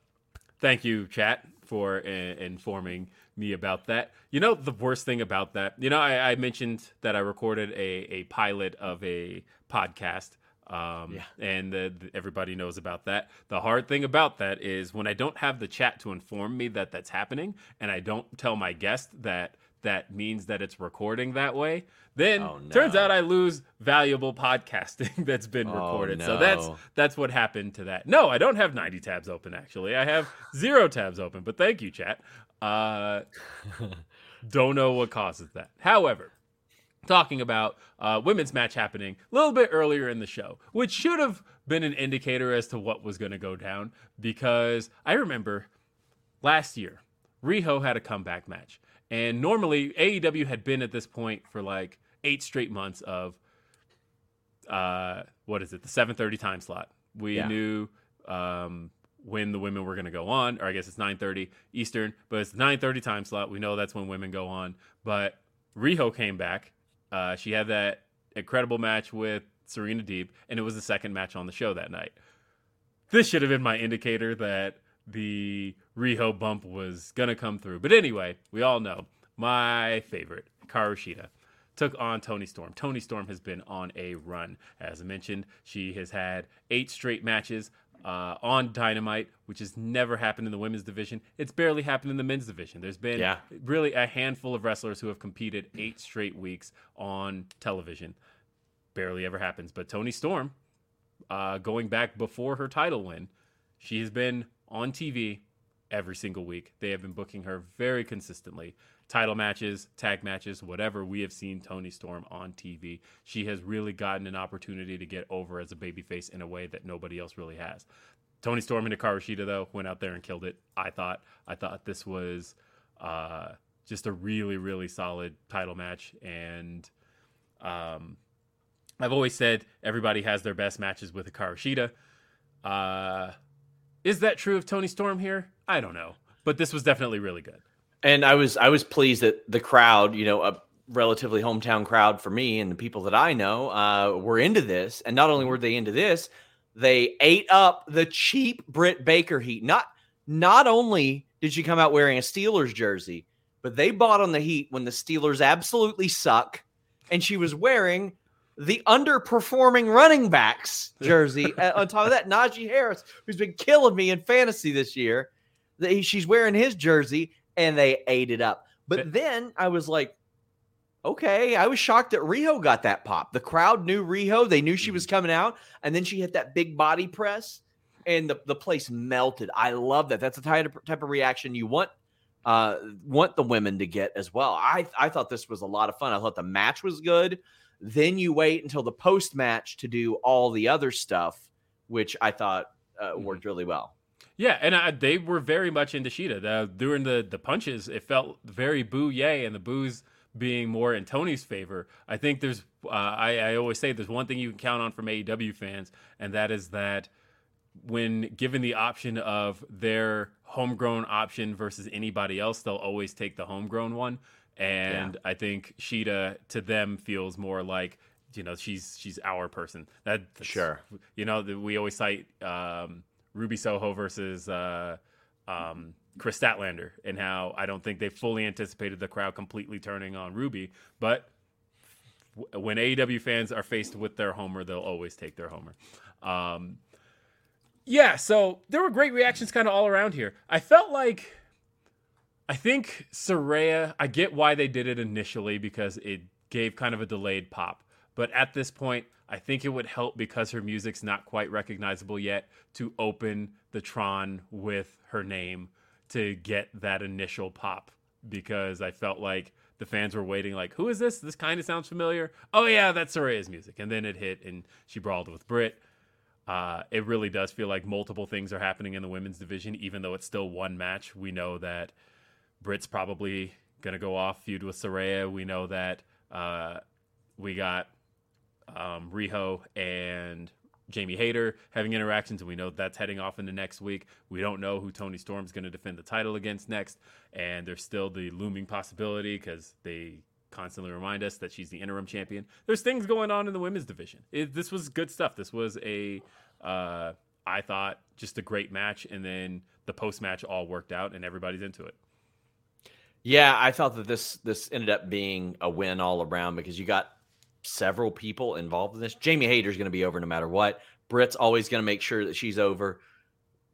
[SPEAKER 1] thank you, chat, for uh, informing me about that. You know the worst thing about that, you know, I, I mentioned that I recorded a a pilot of a podcast. Um,
[SPEAKER 2] Yeah.
[SPEAKER 1] and the, the- everybody knows about that. The hard thing about that is when I don't have the chat to inform me that that's happening, and I don't tell my guest that that means that it's recording that way, then
[SPEAKER 2] Oh,
[SPEAKER 1] turns out I lose valuable podcasting *laughs* that's been
[SPEAKER 2] Oh,
[SPEAKER 1] recorded. So that's that's what happened to that. No, I don't have 90 tabs open actually. I have zero tabs open, but thank you, chat. Uh *laughs* don't know what causes that. However, talking about uh, women's match happening a little bit earlier in the show, which should have been an indicator as to what was going to go down because I remember last year, Riho had a comeback match. And normally, AEW had been at this point for like eight straight months of, uh, what is it, the 7:30 time slot. We
[SPEAKER 2] Yeah.
[SPEAKER 1] knew um, when the women were going to go on, or I guess it's 9:30 Eastern, but it's 9:30 time slot. We know that's when women go on. But Riho came back. Uh, she had that incredible match with Serena Deeb, and it was the second match on the show that night. This should have been my indicator that the Riho bump was gonna come through. But anyway, we all know my favorite, Karu Shida, took on Toni Storm. Toni Storm has been on a run. As I mentioned, she has had eight straight matches uh, on Dynamite, which has never happened in the women's division. It's barely happened in the men's division. There's been
[SPEAKER 2] Yeah.
[SPEAKER 1] really a handful of wrestlers who have competed eight straight weeks on television. Barely ever happens. But Toni Storm, uh, going back before her title win, she has been on TV every single week. They have been booking her very consistently. Title matches, tag matches, whatever. We have seen Toni Storm on TV. She has really gotten an opportunity to get over as a babyface in a way that nobody else really has. Toni Storm and Hikaru Shida though went out there and killed it. I thought. I thought this was uh, just a really, really solid title match, and um, I've always said everybody has their best matches with Hikaru Shida. Uh, is that true of Toni Storm here? I don't know, but this was definitely really good.
[SPEAKER 2] And I was I was pleased that the crowd, you know, a relatively hometown crowd for me and the people that I know, uh, were into this. And not only were they into this, they ate up the cheap Britt Baker heat. Not not only did she come out wearing a Steelers jersey, but they bought on the heat when the Steelers absolutely suck, and she was wearing the underperforming running backs jersey. *laughs* Uh, on top of that, Najee Harris, who's been killing me in fantasy this year, that she's wearing his jersey, and they ate it up. But then I was like, okay, I was shocked that Riho got that pop. The crowd knew Riho; they knew she was
[SPEAKER 1] Mm-hmm.
[SPEAKER 2] coming out, and then she hit that big body press, and the, the place melted. I love that. That's the type of, type of reaction you want uh want the women to get as well. I I thought this was a lot of fun. I thought the match was good. Then you wait until the post match to do all the other stuff, which I thought uh,
[SPEAKER 1] Mhm.
[SPEAKER 2] worked really well.
[SPEAKER 1] Yeah, and uh, they were very much into Shida. The, during the the punches, it felt very boo yay, and the boos being more in Toni's favor. I think there's, uh, I, I always say there's one thing you can count on from AEW fans, and that is that when given the option of their homegrown option versus anybody else, they'll always take the homegrown one. And I think Shida to them feels more like you know she's she's our person. That
[SPEAKER 2] Sure.
[SPEAKER 1] You know we always cite um, Ruby Soho versus uh, um, Kris Statlander and how I don't think they fully anticipated the crowd completely turning on Ruby, but w- when AEW fans are faced with their homer, they'll always take their homer. Um, yeah, so there were great reactions kind of all around here. I felt like I think Saraya, I get why they did it initially because it gave kind of a delayed pop. But at this point, I think it would help because her music's not quite recognizable yet to open the Tron with her name to get that initial pop because I felt like the fans were waiting like who is this? This kind of sounds familiar. Oh yeah, that's Saraya's music. And then it hit and she brawled with Britt. Uh, it really does feel like multiple things are happening in the women's division, even though it's still one match. We know that Britt's probably going to go off feud with Saraya. We know that uh, we got um, Riho and Jamie Hayter having interactions, and we know that's heading off into next week. We don't know who Toni Storm's going to defend the title against next, and there's still the looming possibility because they constantly remind us that she's the interim champion. There's things going on in the women's division. It, this was good stuff. This was a, uh, I thought, just a great match, and then the post match all worked out, and everybody's into it.
[SPEAKER 2] Yeah, I thought that this this ended up being a win all around because you got several people involved in this. Jamie Hayter's going to be over no matter what. Britt's always going to make sure that she's over.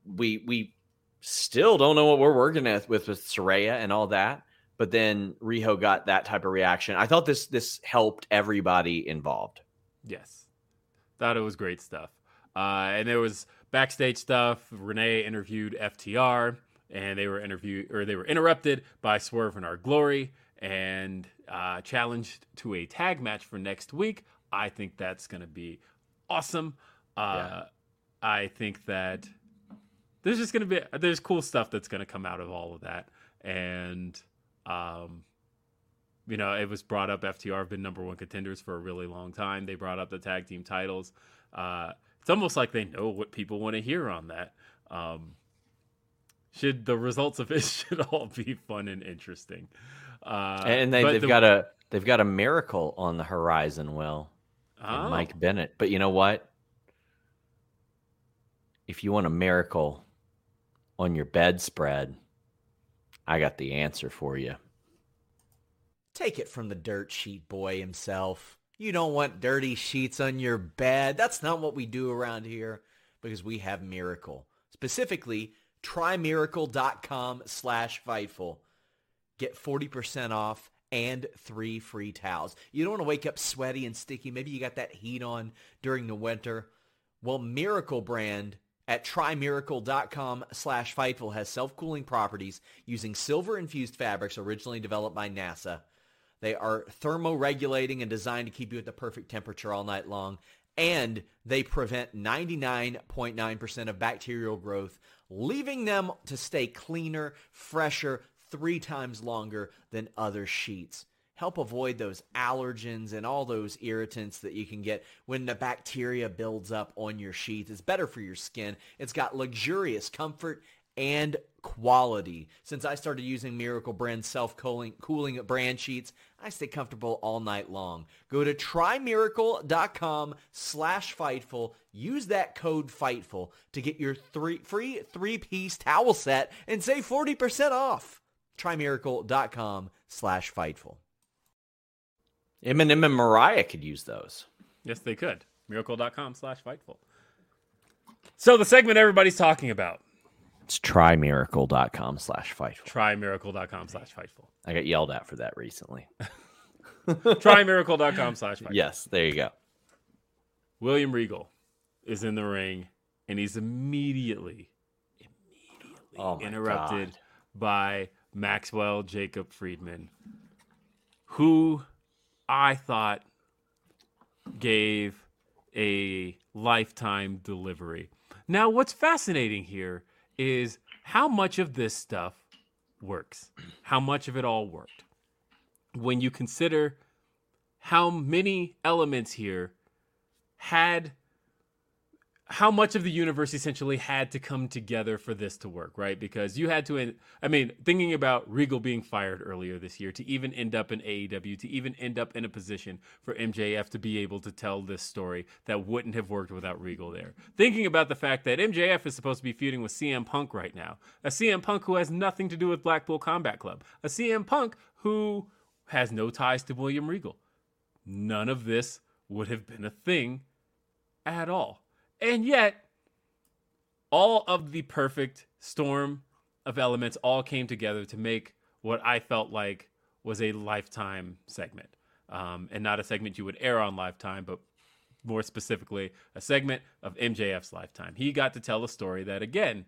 [SPEAKER 2] We we still don't know what we're working with with, with Saraya and all that, but then Riho got that type of reaction. I thought this this helped everybody involved.
[SPEAKER 1] Yes. Thought it was great stuff. Uh, and there was backstage stuff. Renee interviewed FTR, and they were interviewed or they were interrupted by Swerve in Our Glory, and uh, challenged to a tag match for next week. I think that's going to be awesome. Uh, I think that there's just going to be there's cool stuff that's going to come out of all of that, and um, you know, it was brought up. FTR have been number one contenders for a really long time. They brought up the tag team titles. Uh, it's almost like they know what people want to hear on that. Um, should the results of it *laughs* should all be fun and interesting. Uh,
[SPEAKER 2] and they, they've
[SPEAKER 1] the-
[SPEAKER 2] got a they've got a miracle on the horizon, Will. and
[SPEAKER 1] Oh,
[SPEAKER 2] Mike Bennett. But you know what? If you want a miracle on your bedspread, I got the answer for you.
[SPEAKER 4] Take it from the dirt sheet boy himself. You don't want dirty sheets on your bed. That's not what we do around here because we have Miracle. Specifically, trymiracle.com slash Fightful. Get 40% off and three free towels. You don't want to wake up sweaty and sticky. Maybe you got that heat on during the winter. Well, Miracle brand at trymiracle.com slash Fightful has self-cooling properties using silver-infused fabrics originally developed by NASA. They are thermoregulating and designed to keep you at the perfect temperature all night long. And they prevent 99.9% of bacterial growth, leaving them to stay cleaner, fresher, three times longer than other sheets. Help avoid those allergens and all those irritants that you can get when the bacteria builds up on your sheets. It's better for your skin. It's got luxurious comfort and quality. Since I started using Miracle Brand self-cooling cooling brand sheets, I stay comfortable all night long. Go to trymiracle.com slash Fightful. Use that code FIGHTFUL to get your three free three-piece towel set and save 40% off. trymiracle.com slash Fightful.
[SPEAKER 2] Eminem and Mariah could use those.
[SPEAKER 1] Yes, they could. Miracle.com slash Fightful. So the segment everybody's talking about.
[SPEAKER 2] It's trymiracle.com slash fightful.
[SPEAKER 1] Trymiracle.com slash Fightful.
[SPEAKER 2] I got yelled at for that recently. *laughs* *laughs*
[SPEAKER 1] Trymiracle.com slash Fightful.
[SPEAKER 2] Yes, there you go.
[SPEAKER 1] William Regal is in the ring and he's immediately, immediately
[SPEAKER 2] Oh
[SPEAKER 1] interrupted
[SPEAKER 2] God.
[SPEAKER 1] by Maxwell Jacob Friedman, who I thought gave a lifetime delivery. Now, what's fascinating here is how much of this stuff works, how much of it all worked. When you consider how many elements here had how much of the universe essentially had to come together for this to work, right? Because you had to, I mean, thinking about Regal being fired earlier this year to even end up in AEW, to even end up in a position for MJF to be able to tell this story that wouldn't have worked without Regal there. Thinking about the fact that MJF is supposed to be feuding with CM Punk right now, a CM Punk who has nothing to do with Blackpool Combat Club, a CM Punk who has no ties to William Regal. None of this would have been a thing at all. And yet, all of the perfect storm of elements all came together to make what I felt like was a lifetime segment. Um, and not a segment you would air on Lifetime, but more specifically, a segment of MJF's lifetime. He got to tell a story that, again,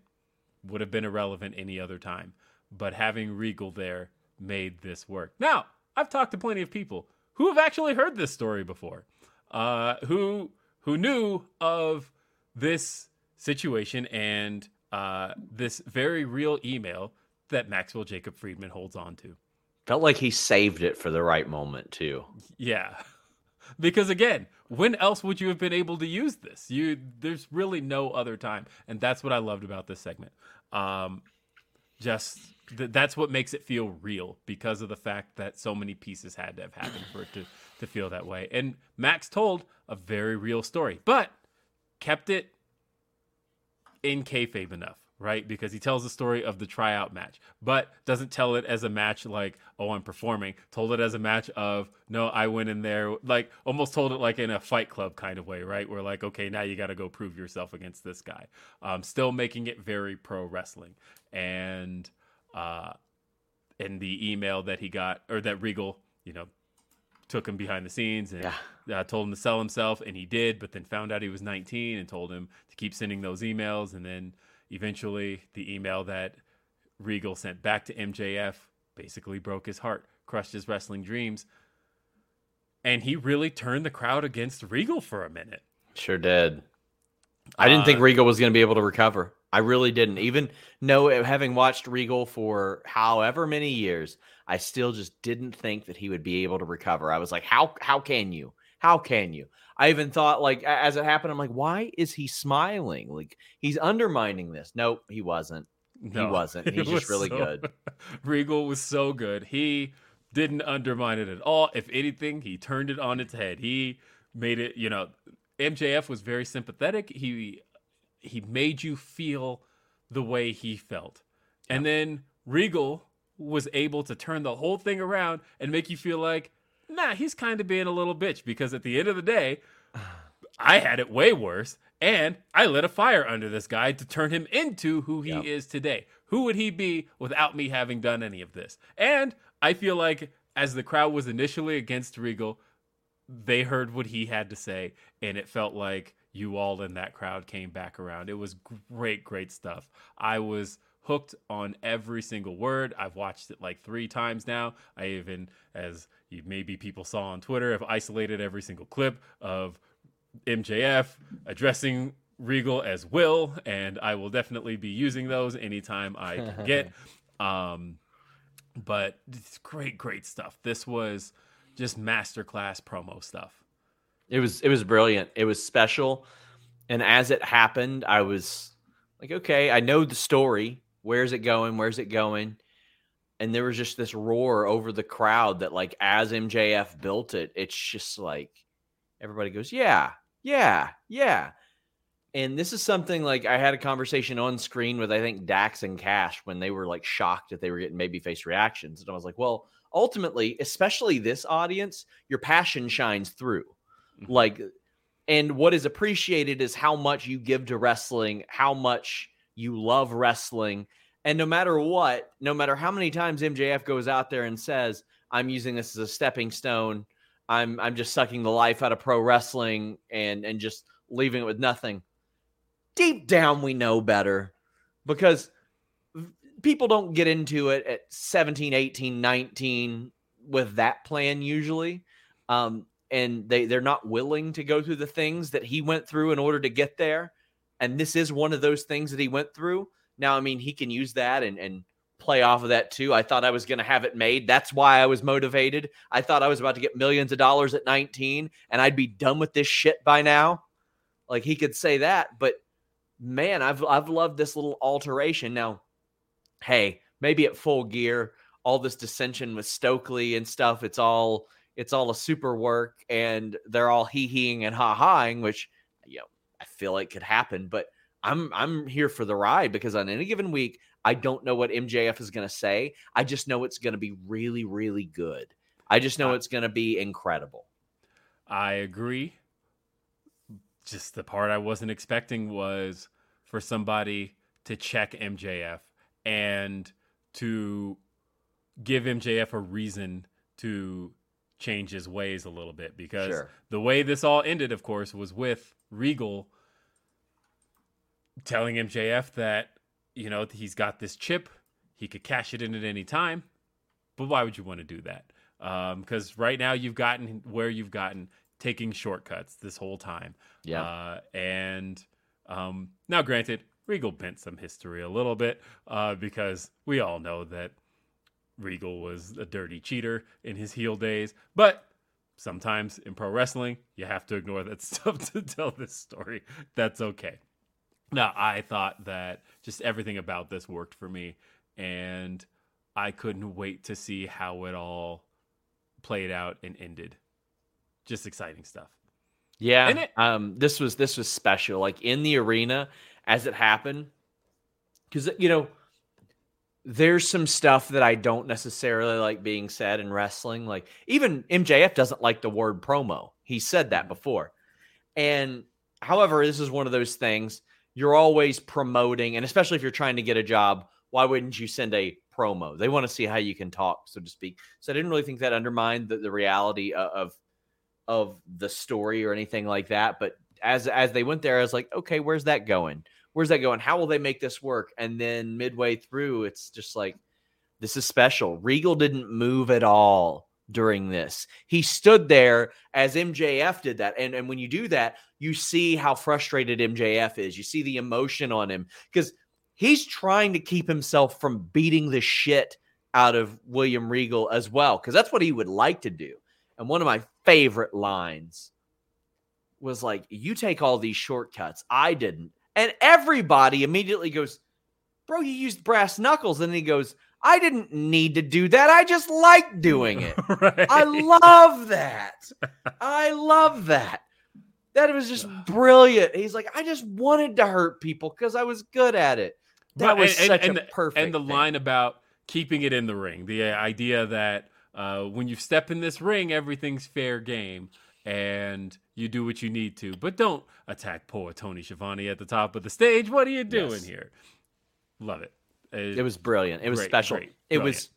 [SPEAKER 1] would have been irrelevant any other time. But having Regal there made this work. Now, I've talked to plenty of people who have actually heard this story before, uh, who who knew of this situation and uh, this very real email that Maxwell Jacob Friedman holds on to.
[SPEAKER 2] Felt like he saved it for the right moment too.
[SPEAKER 1] Yeah. *laughs* Because again, when else would you have been able to use this? You there's really no other time. And that's what I loved about this segment. Um just th- that's what makes it feel real because of the fact that so many pieces had to have happened for it to to feel that way. And Max told a very real story, but kept it in kayfabe enough, right? Because he tells the story of the tryout match, but doesn't tell it as a match like, oh, I'm performing. Told it as a match of, no, I went in there, like almost told it like in a fight club kind of way, right? Where like, okay, now you got to go prove yourself against this guy. Um, still making it very pro wrestling. And uh, in the email that he got, or that Regal, you know, took him behind the scenes and uh, told him to sell himself, and he did, but then found out he was 19 and told him to keep sending those emails. And then eventually, the email that Regal sent back to MJF basically broke his heart, crushed his wrestling dreams. And he really turned the crowd against Regal for a minute.
[SPEAKER 2] Sure did. I didn't think
[SPEAKER 1] Uh,
[SPEAKER 2] Regal was going to be able to recover. I really didn't. Even know having watched Regal for however many years, I still just didn't think that he would be able to recover. I was like, how how can you? How can you? I even thought like as it happened, I'm like, why is he smiling? Like he's undermining this. Nope, he wasn't.
[SPEAKER 1] No,
[SPEAKER 2] wasn't. *laughs*
[SPEAKER 1] it
[SPEAKER 2] He's just
[SPEAKER 1] was
[SPEAKER 2] really
[SPEAKER 1] so-
[SPEAKER 2] good. *laughs*
[SPEAKER 1] Regal was so good. He didn't undermine it at all. If anything, he turned it on its head. He made it, you know, MJF was very sympathetic. He he made you feel the way he felt. And then Regal was able to turn the whole thing around and make you feel like, nah, he's kind of being a little bitch because at the end of the day, I had it way worse, and I lit a fire under this guy to turn him into who he
[SPEAKER 2] Yep.
[SPEAKER 1] is today. Who would he be without me having done any of this? And I feel like as the crowd was initially against Regal, they heard what he had to say, and it felt like you all in that crowd came back around. It was great, great stuff. I was hooked on every single word. I've watched it like three times now. I even, as you maybe people saw on Twitter, have isolated every single clip of MJF addressing Regal as Will, and I will definitely be using those anytime I can *laughs* get. Um, but it's great, great stuff. This was just masterclass promo stuff.
[SPEAKER 2] It was it was brilliant. It was special. And as it happened, I was like, okay, I know the story. Where's it going? Where's it going? And there was just this roar over the crowd that like as MJF built it, it's just like everybody goes, "Yeah. Yeah. Yeah." And this is something like I had a conversation on screen with I think Dax and Cash when they were like shocked that they were getting babyface reactions. And I was like, well, ultimately, especially this audience, your passion shines through.
[SPEAKER 1] Mhm.
[SPEAKER 2] Like and what is appreciated is how much you give to wrestling, how much you love wrestling. And no matter what, no matter how many times MJF goes out there and says, I'm using this as a stepping stone, I'm I'm just sucking the life out of pro wrestling and and just leaving it with nothing. Deep down we know better because people don't get into it at 17, 18, 19 with that plan usually. Um, and they they're not willing to go through the things that he went through in order to get there and this is one of those things that he went through. Now i mean he can use that and and play off of that too. I thought i was going to have it made. That's why i was motivated. I thought i was about to get millions of dollars at 19 and i'd be done with this shit by now. Like he could say that but man i've i've loved this little alteration. Now hey maybe at full gear all this dissension with stokely and stuff it's all it's all a super work and they're all hee heeing and ha haing, which I feel like it could happen. But I'm I'm here for the ride because on any given week, I don't know what MJF is going to say. I just know it's going to be really really good. I just know it's going to be incredible.
[SPEAKER 1] I agree. Just the part I wasn't expecting was for somebody to check MJF and to give MJF a reason to change his ways a little bit because
[SPEAKER 2] Sure.
[SPEAKER 1] the way this all ended, of course, was with Regal telling MJF that, you know, he's got this chip, he could cash it in at any time. But why would you want to do that? Because right now you've gotten where you've gotten taking shortcuts this whole time.
[SPEAKER 2] Yeah.
[SPEAKER 1] Uh, and um, now, granted, Regal bent some history a little bit uh, because we all know that Regal was a dirty cheater in his heel days. But sometimes in pro wrestling, you have to ignore that *laughs* stuff to tell this story. That's okay. Now, I thought that just everything about this worked for me, and I couldn't wait to see how it all played out and ended. Just exciting stuff.
[SPEAKER 2] Yeah.
[SPEAKER 1] It-
[SPEAKER 2] um this was this was special like in the arena as it happened cuz you know there's some stuff that I don't necessarily like being said in wrestling like even MJF doesn't like the word promo. He said that before. And however, this is one of those things you're always promoting and especially if you're trying to get a job, why wouldn't you send a promo? They want to see how you can talk, so to speak. So I didn't really think that undermined the, the reality of, of of the story or anything like that. But as as they went there, I was like, okay, where's that going? Where's that going? How will they make this work? And then midway through, it's just like this is special. Regal didn't move at all during this. He stood there as MJF did that. And and when you do that, you see how frustrated MJF is. You see the emotion on him because he's trying to keep himself from beating the shit out of William Regal as well, because that's what he would like to do. And one of my favorite lines was like, You take all these shortcuts. I didn't. And everybody immediately goes, Bro, you used brass knuckles. And he goes, I didn't need to do that. I just like doing it. *laughs*
[SPEAKER 1] right.
[SPEAKER 2] I love that. I love that. That was just brilliant. He's like, I just wanted to hurt people because I was good at it. That was
[SPEAKER 1] and-
[SPEAKER 2] such
[SPEAKER 1] and
[SPEAKER 2] a perfect.
[SPEAKER 1] And the
[SPEAKER 2] thing.
[SPEAKER 1] line about keeping it in the ring, the idea that uh, when you step in this ring, everything's fair game, and you do what you need to, but don't attack poor Tony Schiavone at the top of the stage. What are you doing
[SPEAKER 2] Yes.
[SPEAKER 1] here? Love it.
[SPEAKER 2] Uh, it was brilliant. It was
[SPEAKER 1] Great,
[SPEAKER 2] special.
[SPEAKER 1] great,
[SPEAKER 2] it was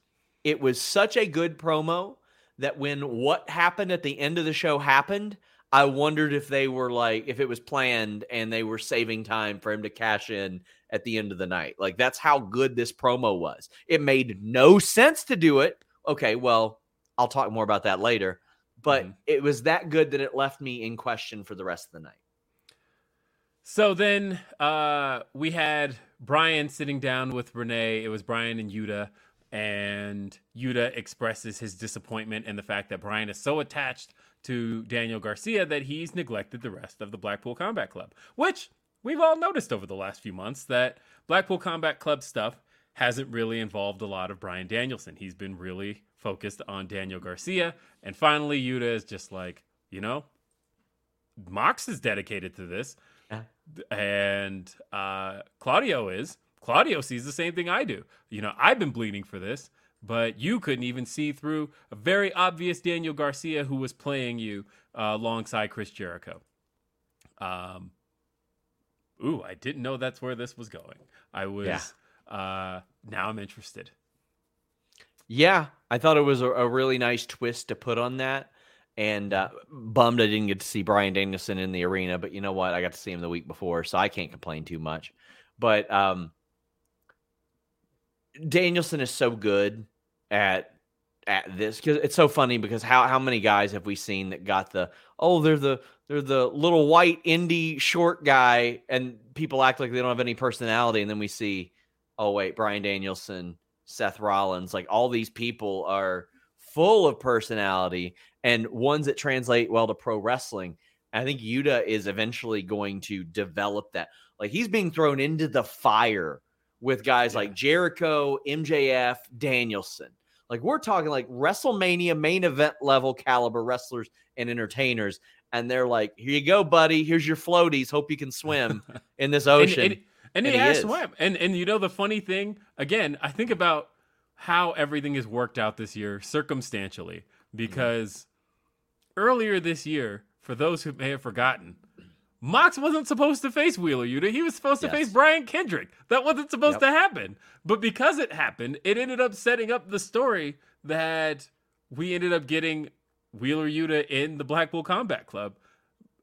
[SPEAKER 2] it was such a good promo that when what happened at the end of the show happened, I wondered if they were like if it was planned and they were saving time for him to cash in at the end of the night. Like that's how good this promo was. It made no sense to do it. Okay, well, I'll talk more about that later. But
[SPEAKER 1] Mhm.
[SPEAKER 2] it was that good that it left me in question for the rest of the night.
[SPEAKER 1] So then uh, we had Brian sitting down with Renee. It was Brian and Yuta, and Yuta expresses his disappointment in the fact that Brian is so attached to Daniel Garcia that he's neglected the rest of the Blackpool Combat Club, which we've all noticed over the last few months that Blackpool Combat Club stuff hasn't really involved a lot of Brian Danielson. He's been really focused on Daniel Garcia, and finally Yuta is just like, you know, Mox is dedicated to this and uh, Claudio is. Claudio sees the same thing I do. You know, I've been bleeding for this, but you couldn't even see through a very obvious Daniel Garcia who was playing you uh, alongside Chris Jericho. Um, ooh, I didn't know that's where this was going. I was.
[SPEAKER 2] Yeah.
[SPEAKER 1] Uh, now I'm interested.
[SPEAKER 2] Yeah, I thought it was a, a really nice twist to put on that. And uh, bummed I didn't get to see Brian Danielson in the arena, but you know what? I got to see him the week before, so I can't complain too much. But um, Danielson is so good at at this because it's so funny because how how many guys have we seen that got the oh they're the they're the little white indie short guy and people act like they don't have any personality and then we see oh wait Brian Danielson Seth Rollins like all these people are full of personality and ones that translate well to pro wrestling I think Yuta is eventually going to develop that like he's being thrown into the fire with guys
[SPEAKER 1] Yeah.
[SPEAKER 2] like Jericho MJF Danielson like we're talking like WrestleMania main event level caliber wrestlers and entertainers. And they're like, here you go, buddy. Here's your floaties. Hope you can swim *laughs* in this ocean.
[SPEAKER 1] And, and,
[SPEAKER 2] And
[SPEAKER 1] he,
[SPEAKER 2] he
[SPEAKER 1] has
[SPEAKER 2] is.
[SPEAKER 1] swam. And and you know the funny thing, again, I think about how everything has worked out this year circumstantially. Because earlier this year, for those who may have forgotten, Mox wasn't supposed to face Wheeler Yuta. He was supposed to face Brian Kendrick. That wasn't supposed
[SPEAKER 2] Yep.
[SPEAKER 1] to happen. But because it happened, it ended up setting up the story that we ended up getting Wheeler Yuta in the Blackpool Combat Club.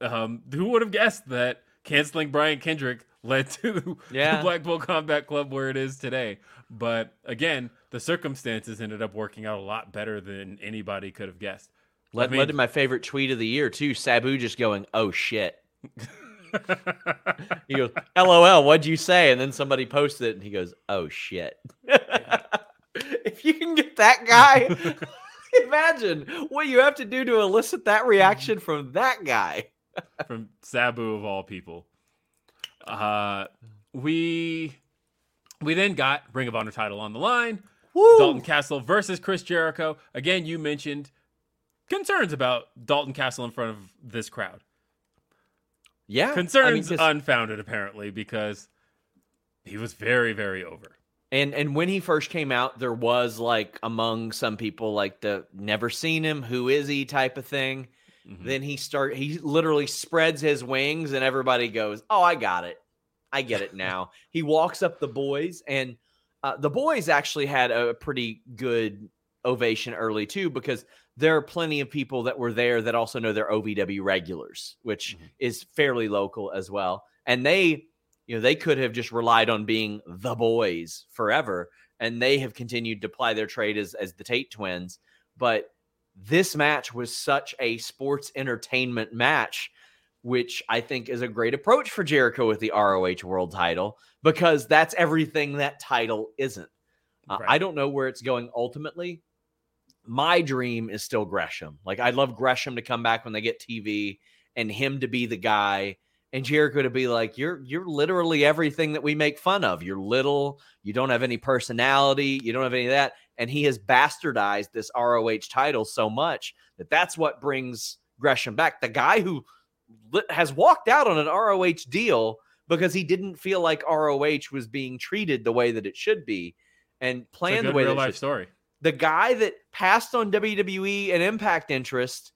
[SPEAKER 1] Um, who would have guessed that canceling Brian Kendrick led to
[SPEAKER 2] Yeah.
[SPEAKER 1] the Bull Combat Club where it is today? But again, the circumstances ended up working out a lot better than anybody could have guessed.
[SPEAKER 2] led,
[SPEAKER 1] I mean-
[SPEAKER 2] led to my favorite tweet of the year, too. Sabu just going, oh shit. *laughs* He goes, LOL, what'd you say? And then somebody posted it and he goes, oh shit. *laughs* if you can get that guy, *laughs* imagine what you have to do to elicit that reaction from that guy.
[SPEAKER 1] from Sabu of all people. Uh, we we then got Ring of Honor title on the line.
[SPEAKER 2] Woo!
[SPEAKER 1] Dalton Castle versus Chris Jericho. Again, you mentioned concerns about Dalton Castle in front of this crowd.
[SPEAKER 2] yeah.
[SPEAKER 1] Concerns
[SPEAKER 2] I mean,
[SPEAKER 1] unfounded, apparently, because he was very, very over.
[SPEAKER 2] And and when he first came out, there was like among some people like the never seen him, who is he type of thing.
[SPEAKER 1] Mhm.
[SPEAKER 2] Then he start he literally spreads his wings and everybody goes, "Oh, I got it. I get it now." *laughs* he walks up the boys and uh, the boys actually had a pretty good ovation early too because there are plenty of people that were there that also know they're OVW regulars, which
[SPEAKER 1] Mhm.
[SPEAKER 2] is fairly local as well. And they, you know, they could have just relied on being the boys forever, and they have continued to ply their trade as as the Tate twins. But this match was such a sports entertainment match, which I think is a great approach for Jericho with the ROH World Title because that's everything that title isn't. Uh,
[SPEAKER 1] Right.
[SPEAKER 2] I don't know where it's going ultimately. My dream is still Gresham. Like I'd love Gresham to come back when they get TV and him to be the guy and Jericho to be like, You're you're literally everything that we make fun of. You're little, you don't have any personality, you don't have any of that. And he has bastardized this ROH title so much that that's what brings Gresham back. The guy who has walked out on an ROH deal because he didn't feel like ROH was being treated the way that it should be and planned the way
[SPEAKER 1] real
[SPEAKER 2] that it
[SPEAKER 1] life
[SPEAKER 2] should
[SPEAKER 1] story.
[SPEAKER 2] the guy that passed on WWE and Impact interest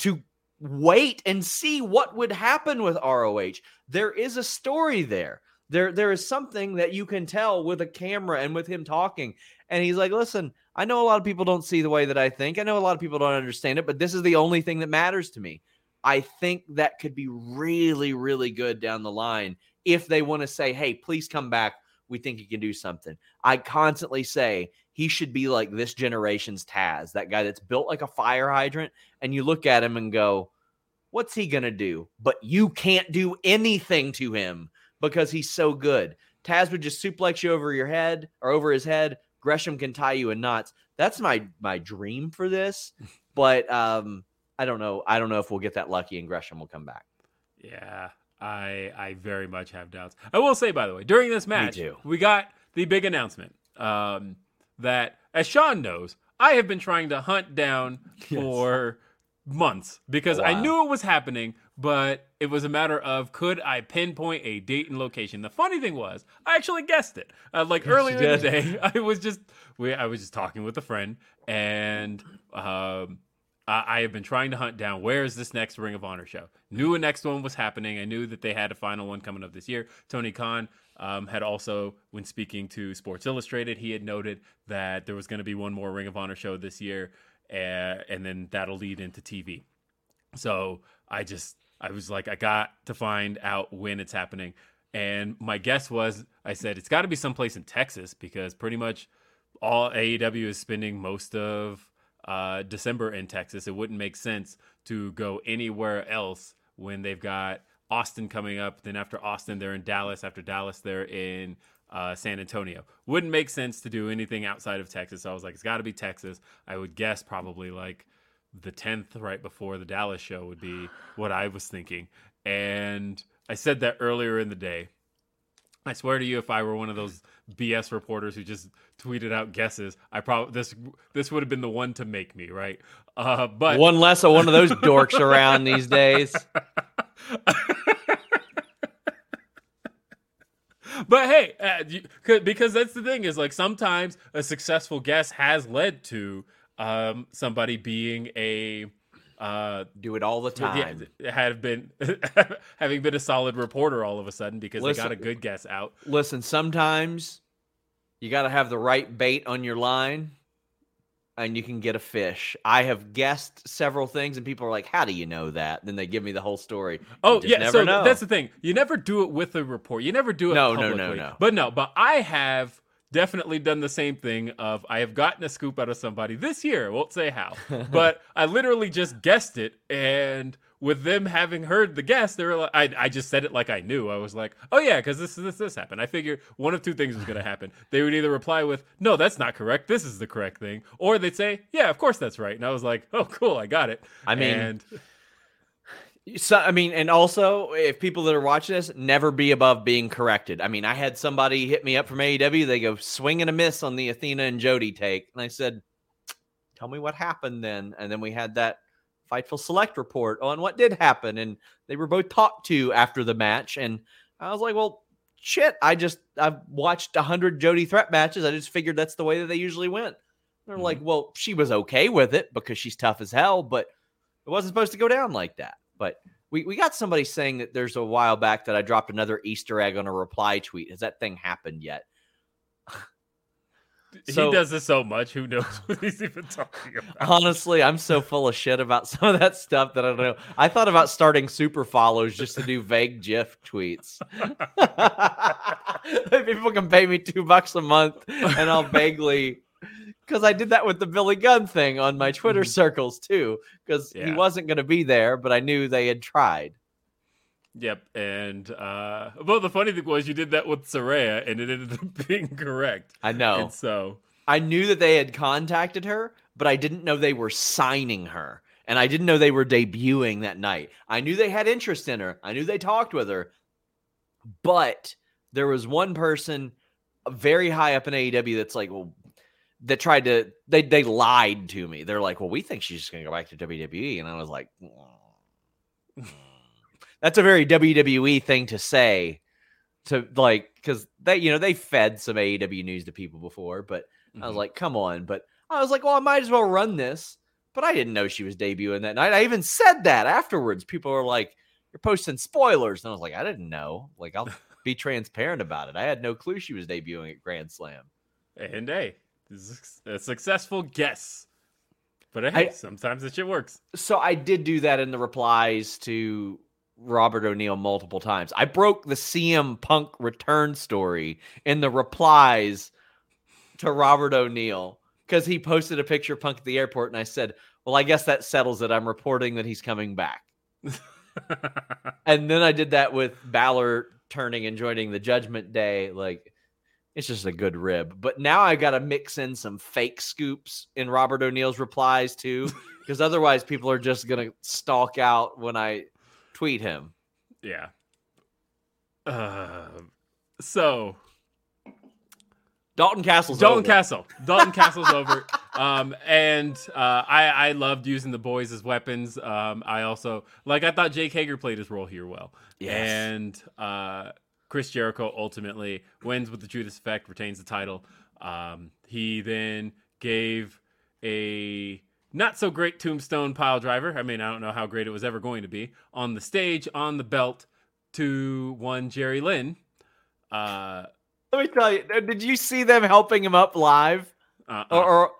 [SPEAKER 2] to wait and see what would happen with ROH. There is a story there. There, there is something that you can tell with a camera and with him talking. And he's like, listen, I know a lot of people don't see the way that I think. I know a lot of people don't understand it, but this is the only thing that matters to me. I think that could be really, really good down the line if they want to say, hey, please come back. We think you can do something. I constantly say he should be like this generation's Taz, that guy that's built like a fire hydrant. And you look at him and go, what's he going to do? But you can't do anything to him because he's so good. Taz would just suplex you over your head or over his head. Gresham can tie you in knots. That's my my dream for this. *laughs* But um, I don't know. I don't know if we'll get that lucky and Gresham will come back.
[SPEAKER 1] Yeah, I I very much have doubts. I will say, by the way, during this match, we got the big announcement um, that, as Sean knows, I have been trying to hunt down *laughs*
[SPEAKER 2] Yes.
[SPEAKER 1] for months because I knew it was happening, but it was a matter of could I pinpoint a date and location. The funny thing was, I actually guessed it. Uh, like *laughs* earlier in the day, *laughs* I was just we I was just talking with a friend and um, uh, I have been trying to hunt down where is this next Ring of Honor show. Knew a next one was happening. I knew that they had a final one coming up this year. Tony Khan um, had also, when speaking to Sports Illustrated, he had noted that there was going to be one more Ring of Honor show this year, uh, and then that'll lead into TV. So I just, I was like, I got to find out when it's happening. And my guess was, I said, it's got to be someplace in Texas because pretty much all AEW is spending most of uh, December in Texas. It wouldn't make sense to go anywhere else when they've got Austin coming up. Then after Austin, they're in Dallas. After Dallas, they're in uh, San Antonio. Wouldn't make sense to do anything outside of Texas. So I was like, it's got to be Texas. I would guess probably like the 10th right before the Dallas show would be what I was thinking. And I said that earlier in the day. I swear to you, if I were one of those BS reporters who just tweeted out guesses, I probably this this would have been the one to make me right. Uh, but
[SPEAKER 2] one less of one of those dorks around these days. *laughs*
[SPEAKER 1] but hey, uh, because that's the thing is like sometimes a successful guess has led to um, somebody being a uh,
[SPEAKER 2] do it all the time.
[SPEAKER 1] Yeah, had been *laughs* having been a solid reporter all of a sudden because listen, they got a good guess out.
[SPEAKER 2] Listen, sometimes you got to have the right bait on your line and you can get a fish. I have guessed several things, and people are like, "How do you know that?" Then they give me the whole story.
[SPEAKER 1] Oh yeah, so know. that's the thing. You never do it with a report. You never do it.
[SPEAKER 2] No,
[SPEAKER 1] publicly.
[SPEAKER 2] no, no, no.
[SPEAKER 1] But no, but I have definitely done the same thing of I have gotten a scoop out of somebody this year. I won't say how, *laughs* but I literally just guessed it and with them having heard the guess, they were like, I, I just said it like I knew. I was like, oh yeah, because this this this happened. I figured one of two things was going to happen. *laughs* They would either reply with, no, that's not correct. This is the correct thing, or they'd say, yeah, of course that's right. And I was like, oh cool, I got it.
[SPEAKER 2] I mean.
[SPEAKER 1] And,
[SPEAKER 2] so, I mean, and also, if people that are watching this never be above being corrected. I mean, I had somebody hit me up from AEW. They go swing and a miss on the Athena and Jody take, and I said, "Tell me what happened then." And then we had that Fightful Select report on what did happen, and they were both talked to after the match. And I was like, "Well, shit! I just I've watched a hundred Jody threat matches. I just figured that's the way that they usually went." They're mm-hmm. like, "Well, she was okay with it because she's tough as hell, but it wasn't supposed to go down like that." But we, we got somebody saying that there's a while back that I dropped another Easter egg on a reply tweet. Has that thing happened yet?
[SPEAKER 1] so, he does this so much. Who knows *laughs* what he's even talking about?
[SPEAKER 2] Honestly, I'm so full of shit about *laughs* some of that stuff that I don't know. I thought about starting super follows just to do vague GIF tweets. *laughs* People can pay me two bucks a month, and I'll vaguely because I did that with the Billy Gunn thing on my Twitter mm-hmm. circles too, because yeah. he wasn't going to be there, but I knew they had tried.
[SPEAKER 1] Yep, and uh, well, the funny thing was you did that with Saraya, and it ended up *laughs* being correct.
[SPEAKER 2] I know.
[SPEAKER 1] And so
[SPEAKER 2] I knew that they had contacted her, but I didn't know they were signing her, and I didn't know they were debuting that night. I knew they had interest in her. I knew they talked with her, but there was one person very high up in AEW that's like, well, that tried to they they lied to me. They're like, "Well, we think she's just going to go back to WWE," and I was like, mm. "That's a very WWE thing to say." To like, because they you know they fed some AEW news to people before, but mm-hmm. I was mm-hmm. like, "Come on!" But I was like, "Well, I might as well run this." But I didn't know she was debuting that night. I even said that afterwards. People were like, "You're posting spoilers," and I was like, "I didn't know." Like, I'll *laughs* be transparent about it. I had no clue she was debuting at Grand Slam.
[SPEAKER 1] And hey, a successful guess. But hey, I, sometimes the shit works.
[SPEAKER 2] So I did do that in the replies to Robert O'Neill multiple times. I broke the CM Punk return story in the replies to Robert O'Neill because he posted a picture of Punk at the airport, and I said, "Well, I guess that settles it. I'm reporting that he's coming back." *laughs* and then I did that with Balor turning and joining the Judgment Day, like it's just a good rib. But now I got to mix in some fake scoops in Robert O'Neill's replies too, *laughs* because otherwise people are just gonna stalk out when I tweet him.
[SPEAKER 1] Yeah. Uh, so
[SPEAKER 2] Dalton Castle's
[SPEAKER 1] Dalton
[SPEAKER 2] over.
[SPEAKER 1] Castle. Dalton Castle's over. *laughs* Um, and uh, I I loved using the boys as weapons. Um, I also like I thought Jake Hager played his role here well.
[SPEAKER 2] Yes.
[SPEAKER 1] And uh, Chris Jericho ultimately wins with the Judas effect, retains the title. Um, he then gave a not so great tombstone pile driver. I mean, I don't know how great it was ever going to be on the stage on the belt to one Jerry Lynn. Uh,
[SPEAKER 2] Let me tell you, did you see them helping him up live?
[SPEAKER 1] uh,
[SPEAKER 2] Or, or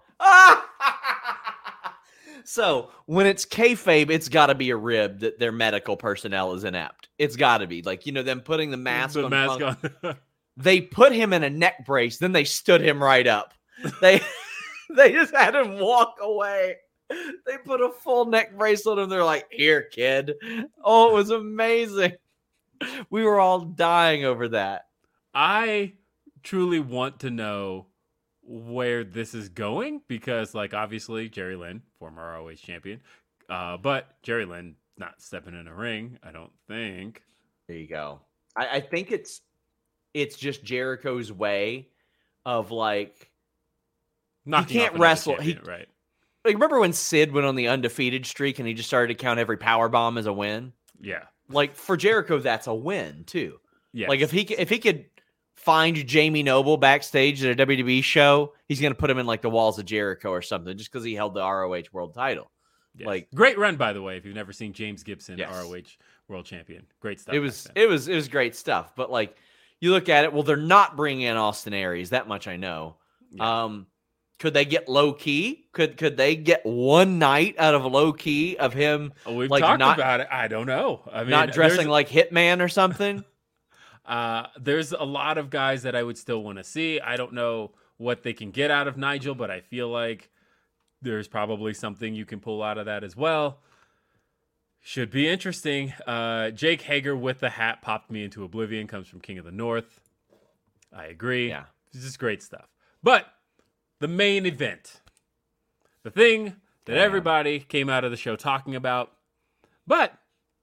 [SPEAKER 2] so when it's kayfabe, it's got to be a rib that their medical personnel is inept. It's got to be like you know them putting the mask
[SPEAKER 1] the
[SPEAKER 2] on.
[SPEAKER 1] mask
[SPEAKER 2] Punk.
[SPEAKER 1] on. *laughs*
[SPEAKER 2] They put him in a neck brace, then they stood him right up. They *laughs* they just had him walk away. They put a full neck brace on him. They're like, "Here, kid." Oh, it was amazing. We were all dying over that.
[SPEAKER 1] I truly want to know where this is going because, like, obviously Jerry Lynn, former ROH champion, uh, but Jerry Lynn not stepping in a ring. I don't think.
[SPEAKER 2] There you go. I, I think it's it's just Jericho's way of like
[SPEAKER 1] Knocking
[SPEAKER 2] can't
[SPEAKER 1] off another
[SPEAKER 2] wrestle. He-
[SPEAKER 1] right?
[SPEAKER 2] like remember when Sid went on the undefeated streak and he just started to count every power bomb as a win?
[SPEAKER 1] Yeah.
[SPEAKER 2] Like for Jericho, that's a win too.
[SPEAKER 1] Yeah.
[SPEAKER 2] Like if he if he could find Jamie Noble backstage at a WWE show, he's gonna put him in like the walls of Jericho or something just because he held the ROH World Title. like-
[SPEAKER 1] great run by the way. If you've never seen James Gibson,
[SPEAKER 2] Yes.
[SPEAKER 1] ROH World Champion, great stuff.
[SPEAKER 2] it was it was it was great stuff. But like you look at it, well, they're not bringing in Austin Aries. That much I know.
[SPEAKER 1] Yeah.
[SPEAKER 2] Um, could they get Low Ki? Could could they get one night out of Low Ki of him
[SPEAKER 1] We've
[SPEAKER 2] like,
[SPEAKER 1] talked
[SPEAKER 2] not-
[SPEAKER 1] about it. I don't know. I mean,
[SPEAKER 2] not dressing like Hitman or something?
[SPEAKER 1] Uh, there's a lot of guys that I would still want to see. I don't know what they can get out of Nigel, but I feel like there's probably something you can pull out of that as well. Should be interesting. Uh, Jake Hager with the hat popped me into oblivion. Comes from King of the North. I agree.
[SPEAKER 2] Yeah.
[SPEAKER 1] This is great stuff. But the main event, the thing that
[SPEAKER 2] Damn.
[SPEAKER 1] everybody came out of the show talking about, but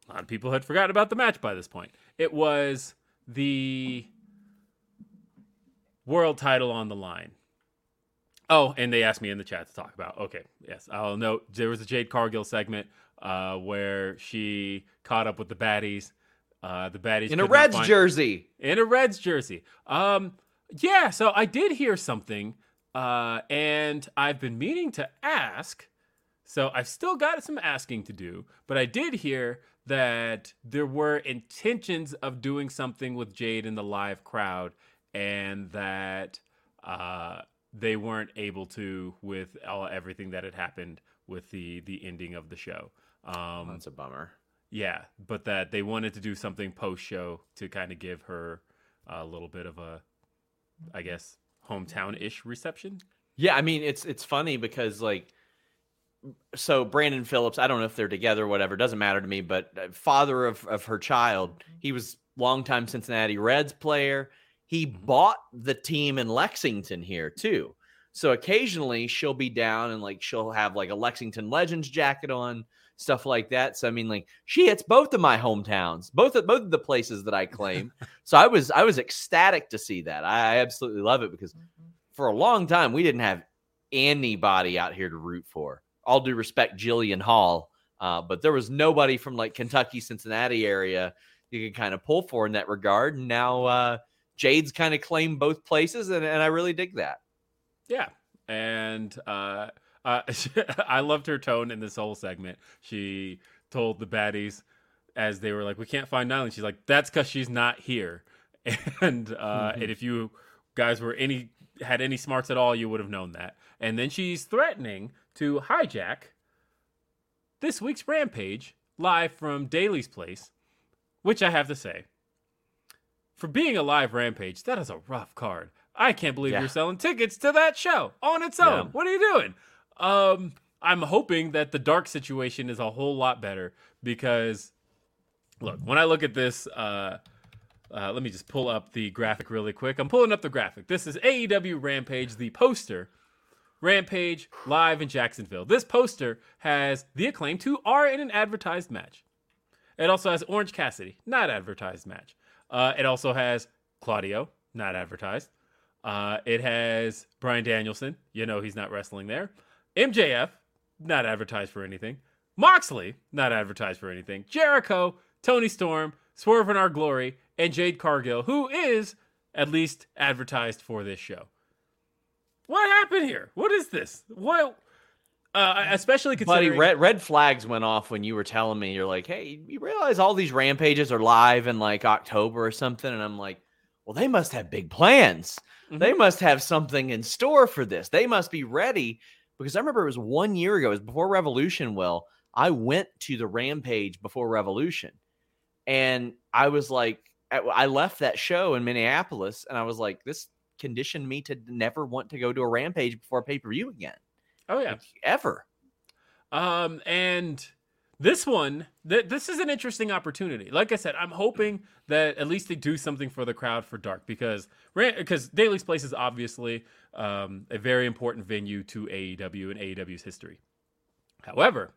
[SPEAKER 1] a lot of people had forgotten about the match by this point. It was the world title on the line. Oh, and they asked me in the chat to talk about. Okay, yes, I'll note there was a Jade Cargill segment uh, where she caught up with the baddies. Uh, the baddies
[SPEAKER 2] In a Reds
[SPEAKER 1] find-
[SPEAKER 2] jersey.
[SPEAKER 1] in a Reds jersey. Um, yeah, so I did hear something, uh, and I've been meaning to ask. So I've still got some asking to do, but I did hear that there were intentions of doing something with Jade in the live crowd, and that uh, they weren't able to with all, everything that had happened with the the ending of the show. Um,
[SPEAKER 2] That's a bummer.
[SPEAKER 1] yeah, but that they wanted to do something post show to kind of give her a little bit of a, I guess, hometown ish reception.
[SPEAKER 2] Yeah, I mean it's it's funny because like so Brandon Phillips, I don't know if they're together or whatever, doesn't matter to me, but uh, father of of her child, he was longtime Cincinnati Reds player. He bought the team in Lexington here too. So occasionally she'll be down and like she'll have like a Lexington Legends jacket on, stuff like that. So I mean like she hits both of my hometowns, both of both of the places that I claim. *laughs* so I was I was ecstatic to see that. I, I absolutely love it because for a long time we didn't have anybody out here to root for. All due respect, Jillian Hall, uh, but there was nobody from like Kentucky, Cincinnati area you could kind of pull for in that regard. And now uh, Jade's kind of claimed both places, and, and I really dig that.
[SPEAKER 1] Yeah, and uh, uh, *laughs* I loved her tone in this whole segment. She told the baddies as they were like, "We can't find Nyland." She's like, "That's because she's not here." *laughs* And uh, and if you guys were any had any smarts at all, you would have known that. And then she's threatening to hijack this week's Rampage live from Daly's place, which I have to say, for being a live Rampage, that is a rough card. I can't believe
[SPEAKER 2] Yeah.
[SPEAKER 1] you're selling tickets to that show on its own.
[SPEAKER 2] Yeah.
[SPEAKER 1] What are you doing? Um, I'm hoping that the dark situation is a whole lot better because, look, when I look at this, uh, uh, let me just pull up the graphic really quick. I'm pulling up the graphic. This is AEW Rampage, the poster. Rampage live in Jacksonville. This poster has the acclaimed who are in an advertised match. It also has Orange Cassidy, not advertised match. Uh, it also has Claudio, not advertised. Uh, it has Bryan Danielson. You know he's not wrestling there. MJF, not advertised for anything. Moxley, not advertised for anything. Jericho, Toni Storm, Swerve in Our Glory, and Jade Cargill, who is at least advertised for this show. What happened here? What is this? What? uh, especially
[SPEAKER 2] Buddy,
[SPEAKER 1] considering
[SPEAKER 2] red red flags went off when you were telling me you're like, hey, you realize all these rampages are live in like October or something, and I'm like, well, they must have big plans.
[SPEAKER 1] Mhm.
[SPEAKER 2] They must have something in store for this. They must be ready because I remember it was one year ago, it was before Revolution. Will I went to the rampage before Revolution, and I was like, I I left that show in Minneapolis, and I was like, this conditioned me to never want to go to a rampage before a pay per view again,
[SPEAKER 1] oh yeah,
[SPEAKER 2] like, ever.
[SPEAKER 1] Um, and this one, th- this is an interesting opportunity. Like I said, I'm hoping that at least they do something for the crowd for Dark because because Daly's Place is obviously um, a very important venue to AEW and AEW's history. However,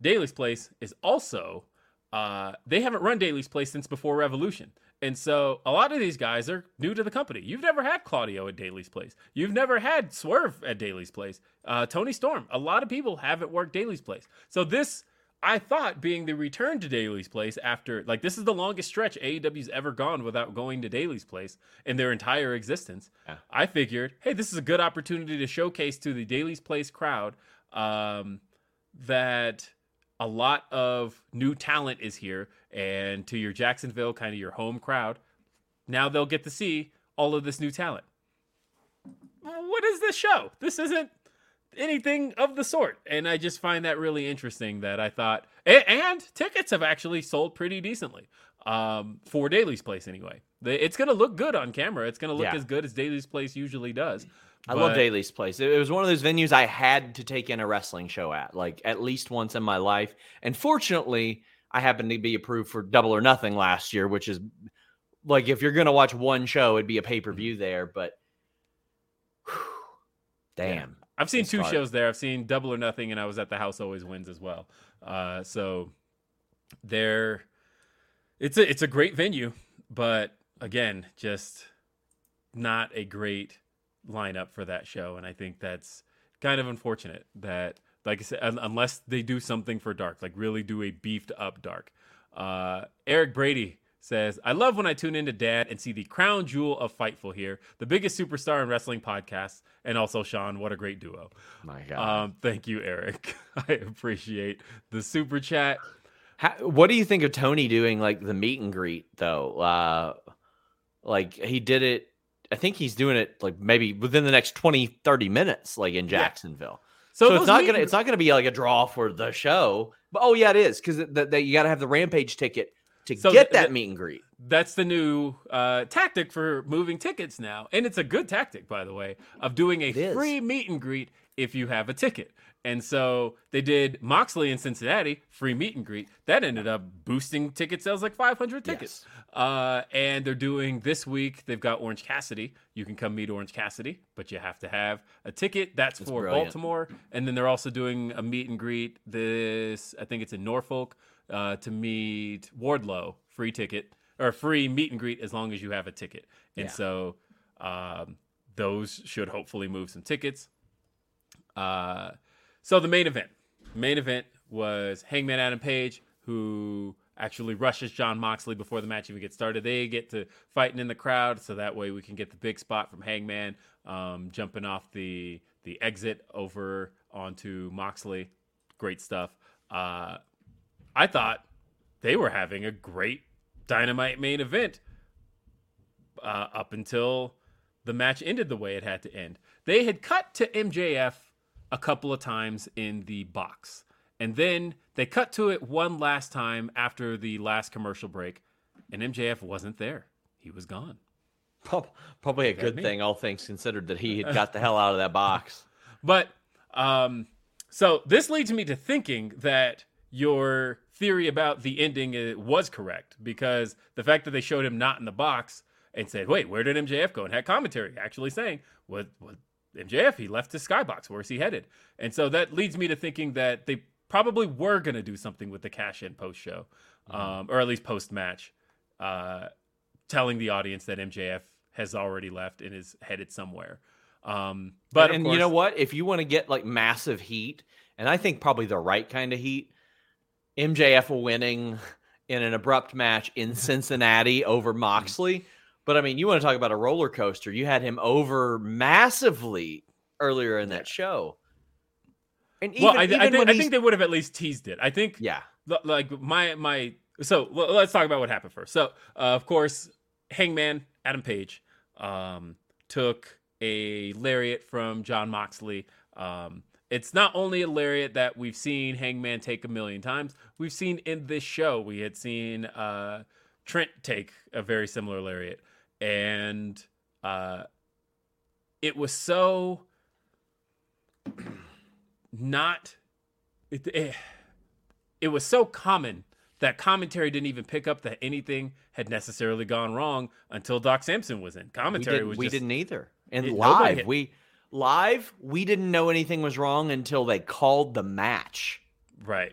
[SPEAKER 1] Daly's Place is also uh, they haven't run Daly's Place since before Revolution. And so a lot of these guys are new to the company. You've never had Claudio at Daly's Place. You've never had Swerve at Daly's Place. Uh, Toni Storm. A lot of people haven't worked Daly's Place. So this, I thought, being the return to Daly's Place after, like, this is the longest stretch AEW's ever gone without going to Daly's Place in their entire existence.
[SPEAKER 2] Yeah.
[SPEAKER 1] I figured, hey, this is a good opportunity to showcase to the Daly's Place crowd um, that a lot of new talent is here and to your Jacksonville kind of your home crowd now they'll get to see all of this new talent. What is this show? This isn't anything of the sort. And I just find that really interesting that I thought and, and tickets have actually sold pretty decently um, for Daly's Place anyway. It's going to look good on camera. It's going to look
[SPEAKER 2] Yeah.
[SPEAKER 1] as good as Daly's Place usually does
[SPEAKER 2] I love Daly's Place. It, was one of those venues I had to take in a wrestling show at, like at least once in my life. And fortunately, I happened to be approved for Double or Nothing last year, which is like if you're gonna watch one show, it'd be a pay per view there. But damn,
[SPEAKER 1] I've seen two
[SPEAKER 2] hard.
[SPEAKER 1] shows there. I've seen Double or Nothing, and I was at the House Always Wins as well. Uh, so there, it's a it's a great venue, but again, just not a great lineup for that show, and I think that's kind of unfortunate. That, like I said, un- unless they do something for Dark, like really do a beefed up Dark. Uh, Eric Brady says, I love when I tune into Dad and see the crown jewel of Fightful here, the biggest superstar in wrestling podcasts, and also Sean. What a great duo.
[SPEAKER 2] my god.
[SPEAKER 1] Um, thank you, Eric. *laughs* I appreciate the super chat.
[SPEAKER 2] How, what do you think of Tony doing like the meet and greet though? Uh, like he did it. I think he's doing it like maybe within the next 20, 30 minutes, like in Jacksonville. So,
[SPEAKER 1] those
[SPEAKER 2] it's not gonna it's not gonna be like a draw for the show. But oh yeah, it is because that you got to have the rampage ticket to
[SPEAKER 1] So
[SPEAKER 2] get that
[SPEAKER 1] the-
[SPEAKER 2] meet and greet.
[SPEAKER 1] That's the new uh, tactic for moving tickets now, and it's a good tactic, by the way, of doing a
[SPEAKER 2] It is.
[SPEAKER 1] free meet and greet if you have a ticket. And so they did Moxley in Cincinnati, free meet and greet. That ended up boosting ticket sales like 500 tickets. Uh, and they're doing this week, they've got Orange Cassidy. You can come meet Orange Cassidy, but you have to have a ticket. That's,
[SPEAKER 2] That's
[SPEAKER 1] for
[SPEAKER 2] brilliant.
[SPEAKER 1] Baltimore. And then they're also doing a meet and greet this, I think it's in Norfolk, uh, to meet Wardlow, free ticket or free meet and greet as long as you have a ticket. And
[SPEAKER 2] Yeah.
[SPEAKER 1] so um, those should hopefully move some tickets. Uh, so the main event, main event was Hangman Adam Page, who actually rushes Jon Moxley before the match even gets started. They get to fighting in the crowd, so that way we can get the big spot from Hangman um, jumping off the the exit over onto Moxley. Great stuff. Uh, I thought they were having a great dynamite main event uh, up until the match ended the way it had to end. They had cut to MJF a couple of times in the box. And then they cut to it one last time after the last commercial break, and MJF wasn't there. He was gone.
[SPEAKER 2] Probably a good thing, all things considered, that he had got the hell out of that box. *laughs*
[SPEAKER 1] But um, so this leads me to thinking that your theory about the ending uh, was correct because the fact that they showed him not in the box and said, "Wait, where did MJF go?" and had commentary actually saying, "What? What? MJF? He left his skybox. Where's he headed?" And so that leads me to thinking that they probably were going to do something with the cash-in post-show, um, or at least post-match, uh, telling the audience that MJF has already left and is headed somewhere. Um, but of
[SPEAKER 2] and you know what? If you want to get like massive heat, and I think probably the right kind of heat, MJF winning in an abrupt match in *laughs* Cincinnati over Moxley. But I mean, you want to talk about a roller coaster? You had him over massively earlier in that show. And even,
[SPEAKER 1] well, I,
[SPEAKER 2] even
[SPEAKER 1] I, think, I think they would have at least teased it. I think
[SPEAKER 2] yeah,
[SPEAKER 1] like my my so let's talk about what happened first so uh, of course hangman adam page um, took a lariat from jon moxley um, it's not only a lariat that we've seen hangman take a million times we've seen in this show we had seen uh, trent take a very similar lariat and uh, it was so *clears throat* not it, it, it was so common that commentary didn't even pick up that anything had necessarily gone wrong until Doc Sampson was in.
[SPEAKER 2] we,
[SPEAKER 1] Commentary
[SPEAKER 2] didn't,
[SPEAKER 1] was
[SPEAKER 2] we
[SPEAKER 1] just
[SPEAKER 2] didn't either. And
[SPEAKER 1] It-
[SPEAKER 2] live, we live we didn't know anything was wrong until they called the match.
[SPEAKER 1] right.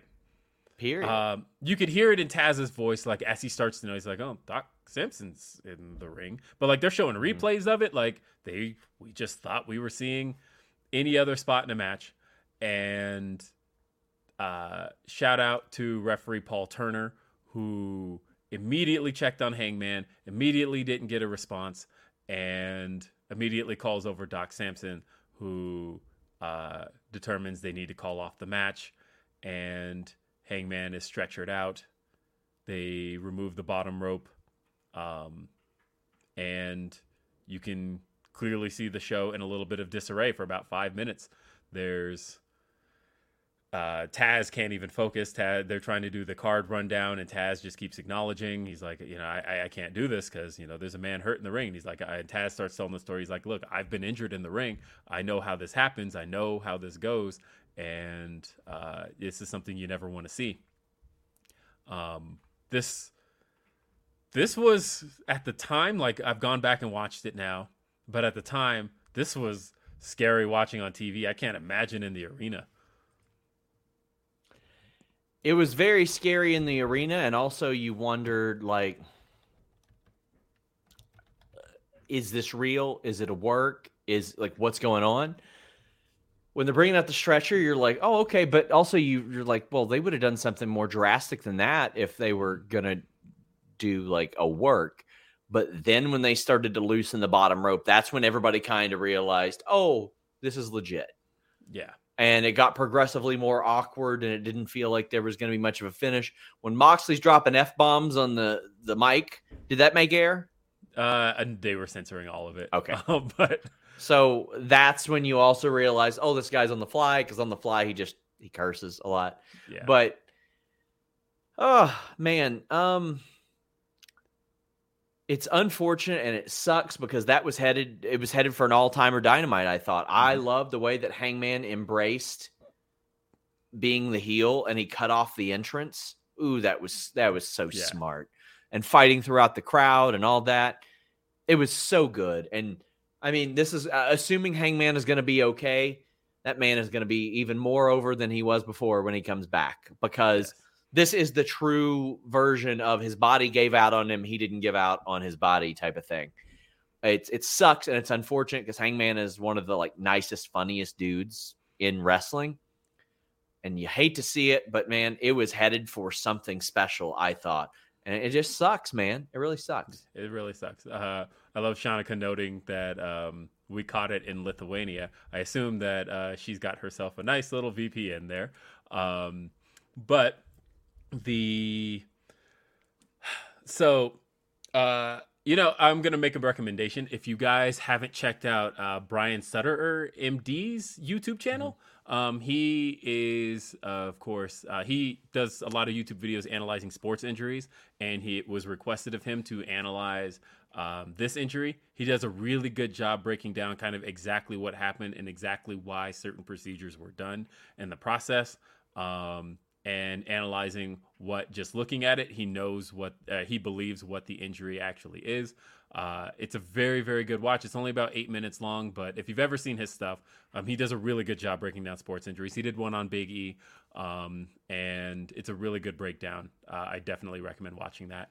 [SPEAKER 2] Period.
[SPEAKER 1] Um, you could hear it in Taz's voice, like as he starts to know, he's like, "Oh, Doc Simpson's in the ring," but like they're showing
[SPEAKER 2] Mm-hmm.
[SPEAKER 1] replays of it, like they we just thought we were seeing any other spot in a match. And uh, shout out to referee Paul Turner, who immediately checked on Hangman, immediately didn't get a response, and immediately calls over Doc Sampson, who uh, determines they need to call off the match. And Hangman is stretchered out. They remove the bottom rope. Um, and you can clearly see the show in a little bit of disarray for about five minutes. There's uh, Taz can't even focus. Taz, they're trying to do the card rundown, and Taz just keeps acknowledging. He's like, you know, I, I can't do this because you know there's a man hurt in the ring. And he's like, I, and Taz starts telling the story. He's like, look, I've been injured in the ring. I know how this happens. I know how this goes, and uh, this is something you never want to see. Um, this this was at the time like I've gone back and watched it now, but at the time this was scary watching on TV. I can't imagine in the arena.
[SPEAKER 2] it was very scary in the arena, and also you wondered like, is this real? Is it a work? Is like what's going on? When they're bringing out the stretcher, you're like, oh, okay, but also you you're like, well, they would have done something more drastic than that if they were gonna do like a work. But then when they started to loosen the bottom rope, that's when everybody kind of realized, oh, this is legit
[SPEAKER 1] Yeah.
[SPEAKER 2] and it got progressively more awkward and it didn't feel like there was going to be much of a finish when moxley's dropping f-bombs on the the mic did that make air
[SPEAKER 1] Uh, and they were censoring all of it.
[SPEAKER 2] Okay.
[SPEAKER 1] Um, *laughs* but
[SPEAKER 2] so that's when you also realize oh this guy's on the fly because on the fly he just he curses a lot
[SPEAKER 1] yeah.
[SPEAKER 2] but oh man um it's unfortunate and it sucks because that was headed it was headed for an all-timer dynamite i thought i
[SPEAKER 1] Mhm.
[SPEAKER 2] love the way that hangman embraced being the heel and he cut off the entrance ooh that was that was so
[SPEAKER 1] Yeah.
[SPEAKER 2] smart and fighting throughout the crowd and all that it was so good and i mean this is uh, assuming hangman is going to be okay that man is going to be even more over than he was before when he comes back because
[SPEAKER 1] Yes.
[SPEAKER 2] this is the true version of his body gave out on him he didn't give out on his body type of thing. It's it sucks and it's unfortunate because hangman is one of the like nicest funniest dudes in wrestling. And you hate to see it but man it was headed for something special i thought. And it just sucks man. It really sucks.
[SPEAKER 1] It really sucks. Uh, I love Shanika noting that um, we caught it in Lithuania. I assume that uh, she's got herself a nice little VPN there. Um, but the so uh, you know, I'm gonna make a recommendation. If you guys haven't checked out uh, Brian Sutterer MD's YouTube channel, um, he is, uh, of course, uh, he does a lot of YouTube videos analyzing sports injuries, and he it was requested of him to analyze um, this injury. He does a really good job breaking down kind of exactly what happened and exactly why certain procedures were done in the process. Um, and analyzing what just looking at it he knows what uh, he believes what the injury actually is uh, it's a very very good watch it's only about eight minutes long but if you've ever seen his stuff um, he does a really good job breaking down sports injuries he did one on big e um, and it's a really good breakdown uh, i definitely recommend watching that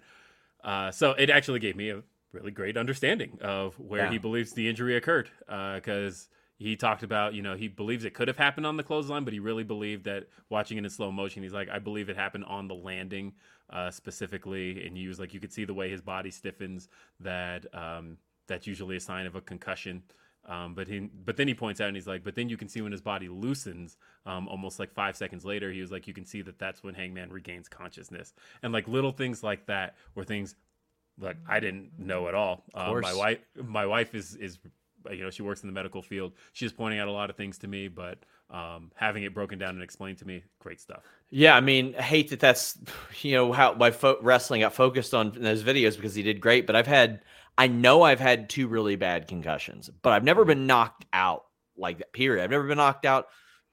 [SPEAKER 1] uh, so it actually gave me a really great understanding of where
[SPEAKER 2] Yeah.
[SPEAKER 1] he believes the injury occurred because he talked about you know he believes it could have happened on the clothesline but he really believed that watching it in slow motion he's like i believe it happened on the landing uh, specifically and he was like you could see the way his body stiffens that um, that's usually a sign of a concussion Um, but he, but then he points out and he's like, but then you can see when his body loosens, um, almost like five seconds later, he was like, you can see that that's when Hangman regains consciousness, and like little things like that were things like I didn't know at all. Um, my wife, my wife is is, you know, she works in the medical field. She's pointing out a lot of things to me, but um, having it broken down and explained to me, great stuff.
[SPEAKER 2] Yeah, I mean, I hate that that's you know how my fo- wrestling got focused on those videos because he did great. But I've had, I know I've had two really bad concussions, but I've never been knocked out like that. Period. I've never been knocked out.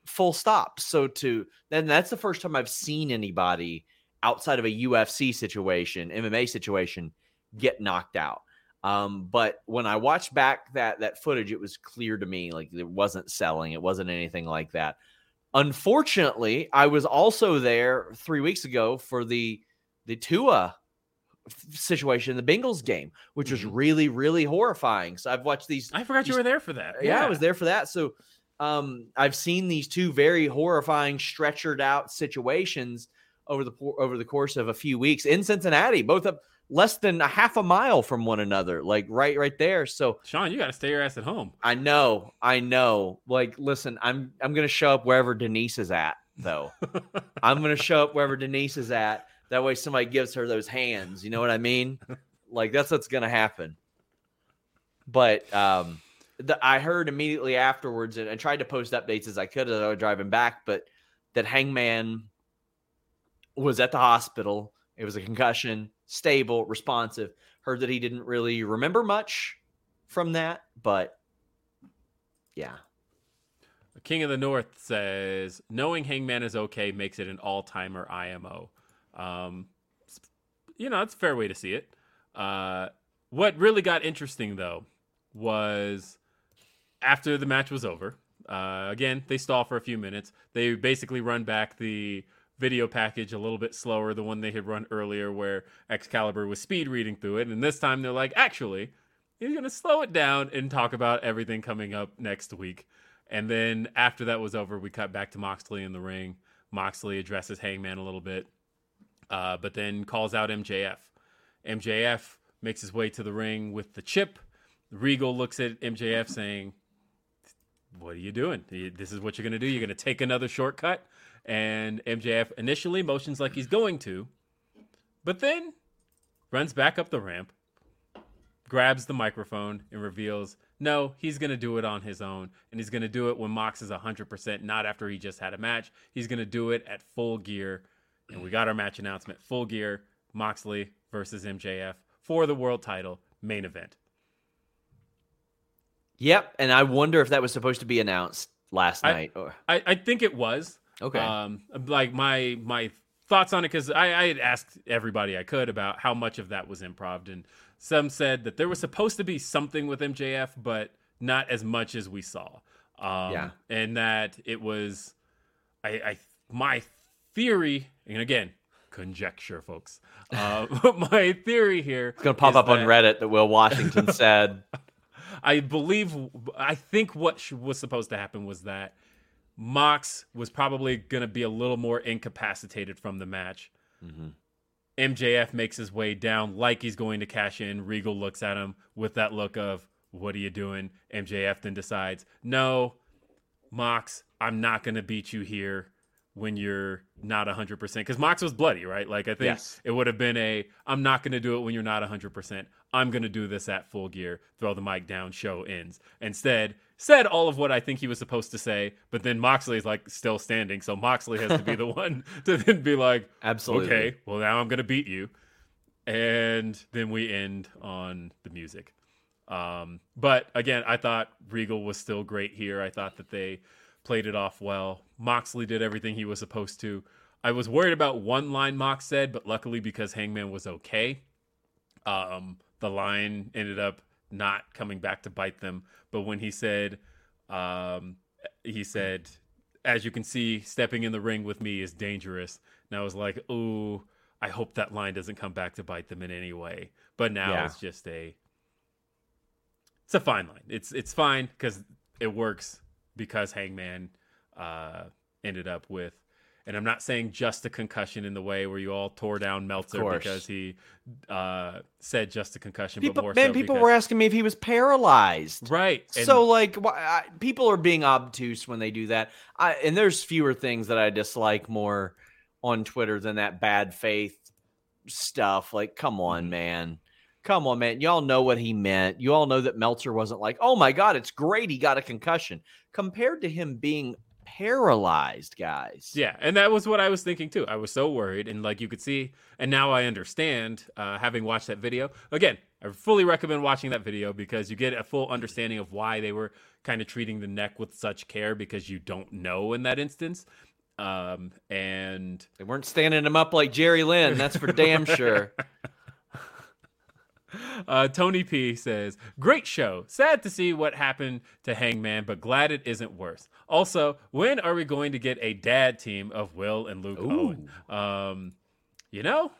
[SPEAKER 2] Full stop. So to then that's the first time I've seen anybody outside of a UFC situation, MMA situation, get knocked out. Um, but when I watched back that that footage, it was clear to me like it wasn't selling, it wasn't anything like that. Unfortunately, I was also there three weeks ago for the the Tua situation, the Bengals game, which was
[SPEAKER 1] Mhm.
[SPEAKER 2] really really horrifying. So I've watched these.
[SPEAKER 1] I forgot you were there for that.
[SPEAKER 2] Yeah, I was there for that. So um, I've seen these two very horrifying, stretchered out situations over the over the course of a few weeks in Cincinnati, both up less than a half a mile from one another, like right right there. So
[SPEAKER 1] Sean, you got to stay your ass at home.
[SPEAKER 2] I know, I know. Like, listen, I'm I'm gonna show up wherever Denise is at, though. *laughs* I'm gonna show up wherever Denise is at. That way, somebody gives her those hands. You know what I mean? *laughs* Like that's what's gonna happen. But um, the, I heard immediately afterwards, and I tried to post updates as I could as I was driving back, but that Hangman was at the hospital. It was a concussion, stable, responsive. Heard that he didn't really remember much from that, but yeah.
[SPEAKER 1] The King of the North says knowing Hangman is okay makes it an all-timer IMO. Um, you know, that's a fair way to see it. Uh, what really got interesting though was after the match was over. Uh, again, they stall for a few minutes. They basically run back the video package a little bit slower, the one they had run earlier, where Excalibur was speed reading through it. And this time they're like, actually, he's going to slow it down and talk about everything coming up next week. And then after that was over, we cut back to Moxley in the ring. Moxley addresses Hangman a little bit, uh, but then calls out MJF. MJF makes his way to the ring with the chip. Regal looks at MJF saying, What are you doing? This is what you're going to do. You're going to take another shortcut. And MJF initially motions like he's going to, but then runs back up the ramp, grabs the microphone, and reveals no, he's going to do it on his own. And he's going to do it when Mox is 100%, not after he just had a match. He's going to do it at full gear. And we got our match announcement full gear Moxley versus MJF for the world title main event.
[SPEAKER 2] Yep, and I wonder if that was supposed to be announced last
[SPEAKER 1] I-
[SPEAKER 2] night. Or,
[SPEAKER 1] I, I think it was.
[SPEAKER 2] Okay,
[SPEAKER 1] Um, like my my thoughts on it because I, I had asked everybody I could about how much of that was improv, and some said that there was supposed to be something with MJF, but not as much as we saw. Um,
[SPEAKER 2] Yeah.
[SPEAKER 1] and that it was, I, I my theory, and again, conjecture, folks. Uh, *laughs* *laughs* my theory here
[SPEAKER 2] it's gonna pop
[SPEAKER 1] is
[SPEAKER 2] up on Reddit that Will Washington *laughs* said.
[SPEAKER 1] I believe, I think what was supposed to happen was that Mox was probably going to be a little more incapacitated from the match.
[SPEAKER 2] Mhm.
[SPEAKER 1] MJF makes his way down like he's going to cash in. Regal looks at him with that look of, What are you doing? MJF then decides, No, Mox, I'm not going to beat you here when you're not 100%. Because Mox was bloody, right? Like, I think
[SPEAKER 2] Yes.
[SPEAKER 1] it would have been a, I'm not going to do it when you're not 100%. I'm going to do this at full gear, throw the mic down, show ends. Instead, said all of what I think he was supposed to say, but then Moxley is like still standing. So Moxley has to be the *laughs* one to then be like,
[SPEAKER 2] Absolutely.
[SPEAKER 1] Okay, well now I'm gonna beat you, and then we end on the music. Um, but again, I thought Regal was still great here. I thought that they played it off well. Moxley did everything he was supposed to. I was worried about one line Mox said, but luckily because Hangman was okay, um, the line ended up not coming back to bite them. But when he said, um, he said, as you can see, stepping in the ring with me is dangerous. And I was like, ooh, I hope that line doesn't come back to bite them in any way. But now
[SPEAKER 2] Yeah.
[SPEAKER 1] it's just a, it's a fine line. It's it's fine because it works because Hangman uh, ended up with and I'm not saying just a concussion in the way where you all tore down Meltzer because he uh, said just a concussion,
[SPEAKER 2] People,
[SPEAKER 1] but more
[SPEAKER 2] man,
[SPEAKER 1] so
[SPEAKER 2] people
[SPEAKER 1] because-
[SPEAKER 2] were asking me if he was paralyzed.
[SPEAKER 1] right. and-
[SPEAKER 2] so like why, I, people are being obtuse when they do that I, and there's fewer things that i dislike more on twitter than that bad faith stuff like come on
[SPEAKER 1] Mm-hmm.
[SPEAKER 2] man come on man y'all know what he meant you all know that meltzer wasn't like oh my god it's great he got a concussion compared to him being paralyzed guys
[SPEAKER 1] Yeah, and that was what I was thinking too. I was so worried, and like you could see, and now I understand. Uh, having watched that video again, I fully recommend watching that video because you get a full understanding of why they were kind of treating the neck with such care because you don't know in that instance. Um, and
[SPEAKER 2] they weren't standing him up like jerry lynn that's for damn *laughs* sure
[SPEAKER 1] Uh, Tony P says, "Great show. Sad to see what happened to Hangman, but glad it isn't worse. Also, when are we going to get a dad team of Will and Luke Owen? Um, you know,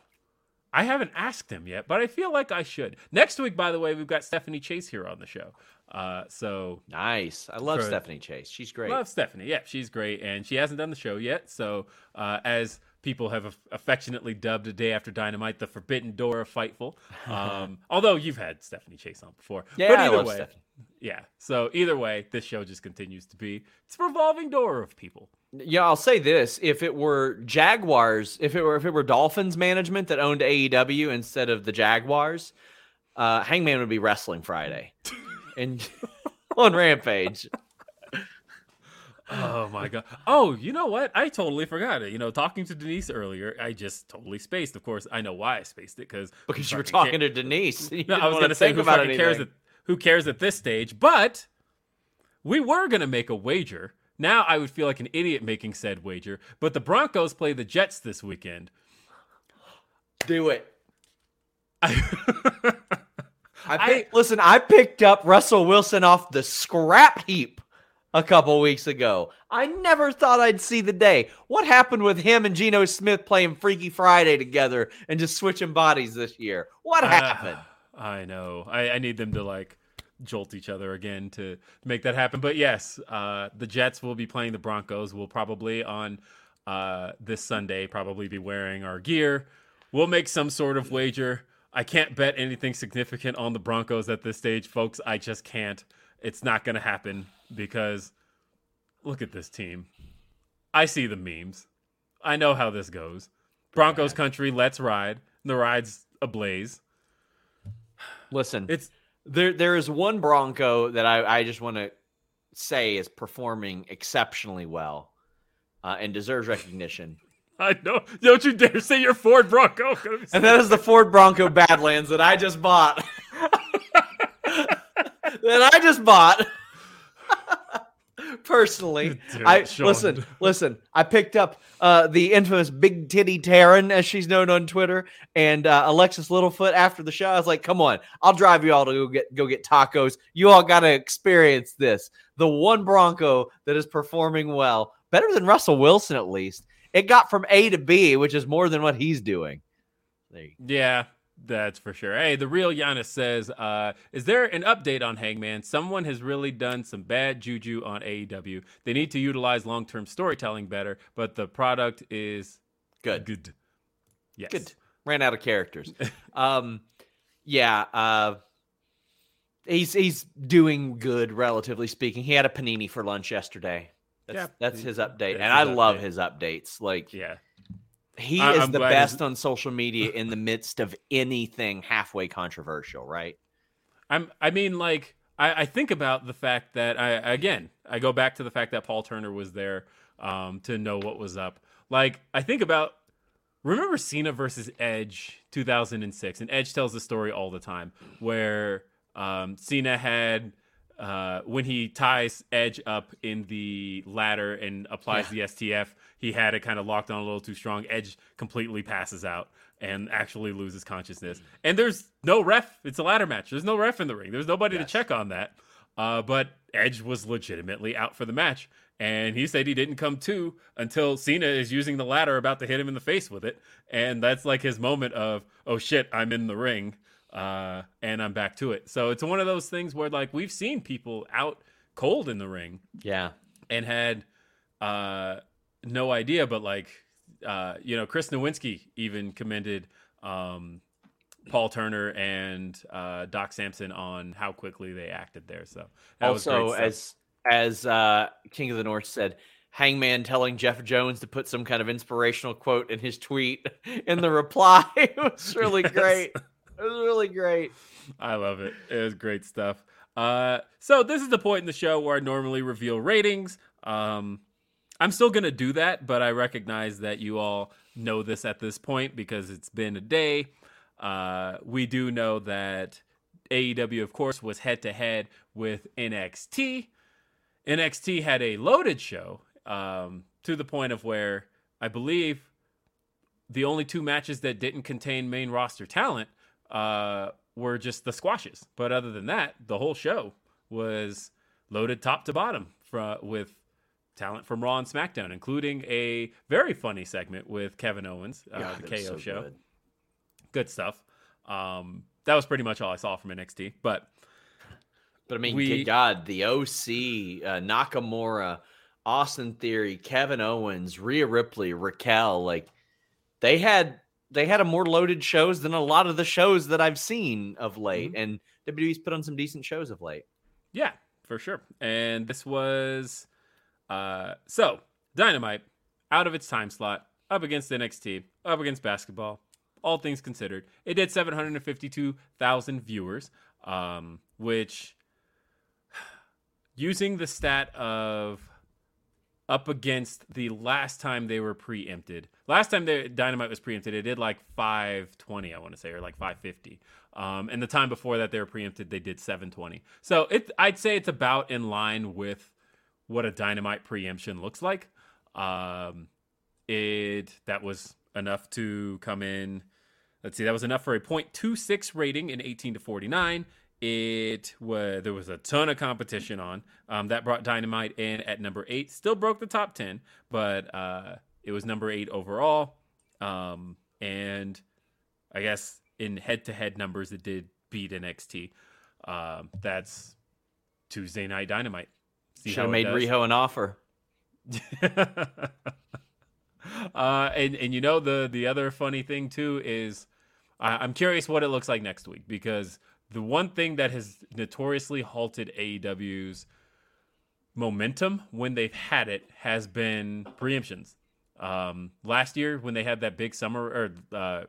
[SPEAKER 1] I haven't asked him yet, but I feel like I should. Next week, by the way, we've got Stephanie Chase here on the show. Uh, so
[SPEAKER 2] nice i love
[SPEAKER 1] For-
[SPEAKER 2] stephanie chase she's great
[SPEAKER 1] Love Stephanie. Yeah, she's great, and she hasn't done the show yet. So, uh, as people have affectionately dubbed a day after Dynamite, the Forbidden Door of Fightful. Um, *laughs* although you've had Stephanie Chase on before,
[SPEAKER 2] yeah
[SPEAKER 1] but
[SPEAKER 2] I
[SPEAKER 1] either
[SPEAKER 2] love
[SPEAKER 1] way,
[SPEAKER 2] Stephanie.
[SPEAKER 1] yeah. So either way, this show just continues to be it's a revolving door of people.
[SPEAKER 2] Yeah, I'll say this: if it were Jaguars, if it were if it were Dolphins management that owned AEW instead of the Jaguars, uh, Hangman would be wrestling Friday, *laughs* and *laughs* on Rampage.
[SPEAKER 1] Oh my *laughs* god! Oh, you know what? I totally forgot it. You know, talking to Denise earlier, I just totally spaced. Of course, I know why I spaced it because
[SPEAKER 2] Because you were talking to Denise. *laughs* You
[SPEAKER 1] No, I was going to say
[SPEAKER 2] think
[SPEAKER 1] who
[SPEAKER 2] about
[SPEAKER 1] cares at who cares at this stage, but we were going to make a wager. Now I would feel like an idiot making said wager, but the Broncos play the Jets this weekend.
[SPEAKER 2] Do it. *laughs*
[SPEAKER 1] I,
[SPEAKER 2] I, pick- listen. I picked up Russell Wilson off the scrap heap a couple weeks ago. I never thought I'd see the day. What happened with him and Geno Smith playing Freaky Friday together and just switching bodies this year? What happened?
[SPEAKER 1] I know. I, I need them to like jolt each other again to make that happen. But yes, uh, the Jets will be playing the Broncos. We'll probably on uh, this Sunday probably be wearing our gear. We'll make some sort of wager. I can't bet anything significant on the Broncos at this stage, folks. I just can't. It's not going to happen because look at this team. I see the memes. I know how this goes. Broncos country, let's ride. The ride's ablaze.
[SPEAKER 2] Listen,
[SPEAKER 1] It's
[SPEAKER 2] There, there is one Bronco that I, I just want to say is performing exceptionally well uh, and deserves recognition. *laughs*
[SPEAKER 1] I know. Don't you dare say your Ford Bronco. *laughs*
[SPEAKER 2] And that is the Ford Bronco Badlands that I just bought. *laughs* that I just bought. Personally, *laughs*
[SPEAKER 1] Dude,
[SPEAKER 2] I
[SPEAKER 1] Sean.
[SPEAKER 2] listen. Listen, I picked up uh, the infamous Big Titty Taryn, as she's known on Twitter, and uh, Alexis Littlefoot. After the show, I was like, "Come on, I'll drive you all to go get go get tacos. You all got to experience this. The one Bronco that is performing well, better than Russell Wilson at least. It got from A to B, which is more than what he's doing.
[SPEAKER 1] Yeah, that's for sure. Hey, the real Giannis says, uh, is there an update on Hangman? Someone has really done some bad juju on AEW. They need to utilize long term storytelling better, but the product is
[SPEAKER 2] Good.
[SPEAKER 1] Good. Yes.
[SPEAKER 2] Good. Ran out of characters. *laughs* um, yeah. Uh, he's he's doing good, relatively speaking. He had a panini for lunch yesterday. That's,
[SPEAKER 1] Yeah.
[SPEAKER 2] that's his update,
[SPEAKER 1] That's
[SPEAKER 2] and
[SPEAKER 1] his
[SPEAKER 2] I love his updates. Like
[SPEAKER 1] Yeah.
[SPEAKER 2] He
[SPEAKER 1] I-
[SPEAKER 2] is
[SPEAKER 1] I'm
[SPEAKER 2] the best on social media in the midst of anything halfway controversial. Right?
[SPEAKER 1] I'm. I mean, like, I, I think about the fact that I again, I go back to the fact that Paul Turner was there um, to know what was up. Like, I think about remember Cena versus Edge 2006, and Edge tells the story all the time where um, Cena had. Uh, when he ties Edge up in the ladder and applies the STF, he had it kind of locked on a little too strong. Edge completely passes out and actually loses consciousness. And there's no ref. It's a ladder match. There's no ref in the ring. There's nobody
[SPEAKER 2] Yes.
[SPEAKER 1] to check on that. Uh, but Edge was legitimately out for the match. And he said he didn't come to until Cena is using the ladder about to hit him in the face with it. And that's like his moment of, oh shit, I'm in the ring. Uh, and I'm back to it. So it's one of those things where like we've seen people out cold in the ring
[SPEAKER 2] Yeah.
[SPEAKER 1] and had uh no idea, but like, uh, you know, Chris Nowinski even commended um, Paul Turner and uh, Doc Sampson on how quickly they acted there. So that was
[SPEAKER 2] also, as as uh, King of the North said, Hangman telling Jeff Jones to put some kind of inspirational quote in his tweet in the reply *laughs* it was really *laughs*
[SPEAKER 1] Yes.
[SPEAKER 2] great. It was really great.
[SPEAKER 1] I love it. It was great stuff. Uh, so this is the point in the show where I normally reveal ratings. Um, I'm still gonna do that, but I recognize that you all know this at this point because it's been a day. Uh, we do know that AEW, of course, was head to head with NXT. NXT had a loaded show um, to the point of where I believe the only two matches that didn't contain main roster talent uh, were just the squashes. But other than that, the whole show was loaded top to bottom fro- with talent from Raw and SmackDown, including a very funny segment with Kevin Owens, uh,
[SPEAKER 2] God,
[SPEAKER 1] the KO
[SPEAKER 2] so
[SPEAKER 1] show.
[SPEAKER 2] good.
[SPEAKER 1] Good stuff. Um, that was pretty much all I saw from NXT. But
[SPEAKER 2] But I mean,
[SPEAKER 1] We-
[SPEAKER 2] God, the OC, uh, Nakamura, Austin Theory, Kevin Owens, Rhea Ripley, Raquel, like they had they had a more loaded shows than a lot of the shows that I've seen of late. And WWE's put on some decent shows of late.
[SPEAKER 1] Yeah, for sure. And this was uh so Dynamite out of its time slot, up against NXT, up against basketball. All things considered, it did 752,000 viewers, um, which *sighs* using the stat of up against the last time they were preempted. Last time the Dynamite was preempted, it did like 520, I want to say, or like 550. Um, and the time before that they were preempted, they did 720. So it, I'd say it's about in line with what a Dynamite preemption looks like. Um, it that was enough to come in. Let's see, that was enough for a .26 rating in 18 to 49. It was there was a ton of competition on. Um, that brought Dynamite in at number eight. Still broke the top ten, but uh, it was number eight overall. Um, and I guess in head-to-head numbers, it did beat NXT. Um, that's Tuesday Night Dynamite.
[SPEAKER 2] Should have made? Riho an offer. *laughs*
[SPEAKER 1] uh, and and you know the the other funny thing too is I, I'm curious what it looks like next week because the one thing that has notoriously halted AEW's momentum when they've had it has been preemptions. Um, last year when they had that big summer or uh,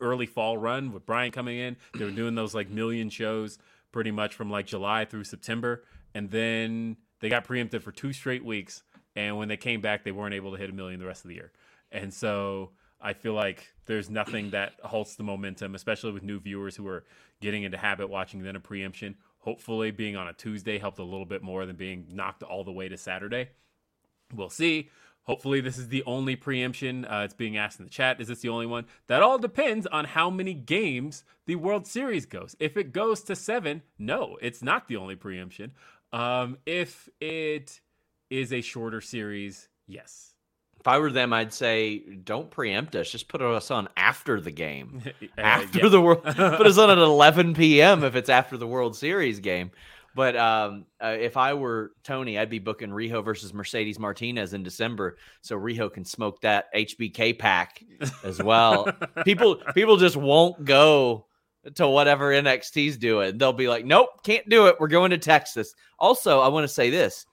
[SPEAKER 1] early fall run with Bryan coming in, they were doing those like million shows pretty much from like July through September, and then they got preempted for two straight weeks. And when they came back, they weren't able to hit a million the rest of the year. And so I feel like there's nothing that halts the momentum, especially with new viewers who are getting into habit watching then a preemption. Hopefully, being on a Tuesday helped a little bit more than being knocked all the way to Saturday. We'll see. Hopefully, this is the only preemption. Uh, it's being asked in the chat. Is this the only one? That all depends on how many games the World Series goes. If it goes to seven, no, it's not the only preemption. Um, if it is a shorter series, yes.
[SPEAKER 2] If I were them, I'd say don't preempt us. Just put us on after the game. *laughs*
[SPEAKER 1] Uh,
[SPEAKER 2] after
[SPEAKER 1] yeah.
[SPEAKER 2] the world *laughs* put us on at 11 p.m. if it's after the World Series game. But um, uh, if I were Tony, I'd be booking Riho versus Mercedes Martinez in December, so Riho can smoke that HBK pack as well. *laughs* people people just won't go to whatever NXT's doing. They'll be like, "Nope, can't do it. We're going to Texas." Also, I want to say this: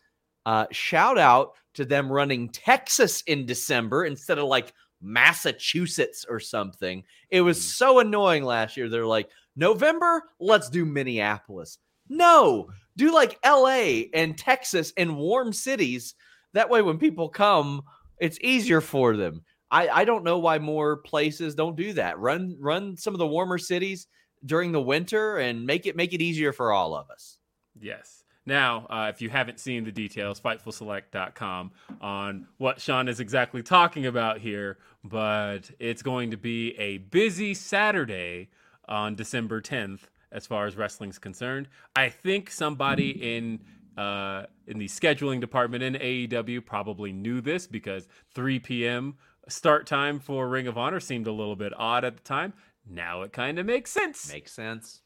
[SPEAKER 2] uh, shout out to them running Texas in December instead of like Massachusetts or something. It was mm. so annoying last year. They're like, November, let's do Minneapolis. No, do like LA and Texas and warm cities. That way, when people come, it's easier for them. I, I don't know why more places don't do that. Run run some of the warmer cities during the winter and make it make it easier for all of us.
[SPEAKER 1] Yes. Now, uh, if you haven't seen the details, FightfulSelect.com on what Sean is exactly talking about here, but it's going to be a busy Saturday on December 10th as far as wrestling's concerned. I think somebody in uh, in the scheduling department in AEW probably knew this because 3 p.m. start time for Ring of Honor seemed a little bit odd at the time. Now it kind of makes sense.
[SPEAKER 2] Makes sense.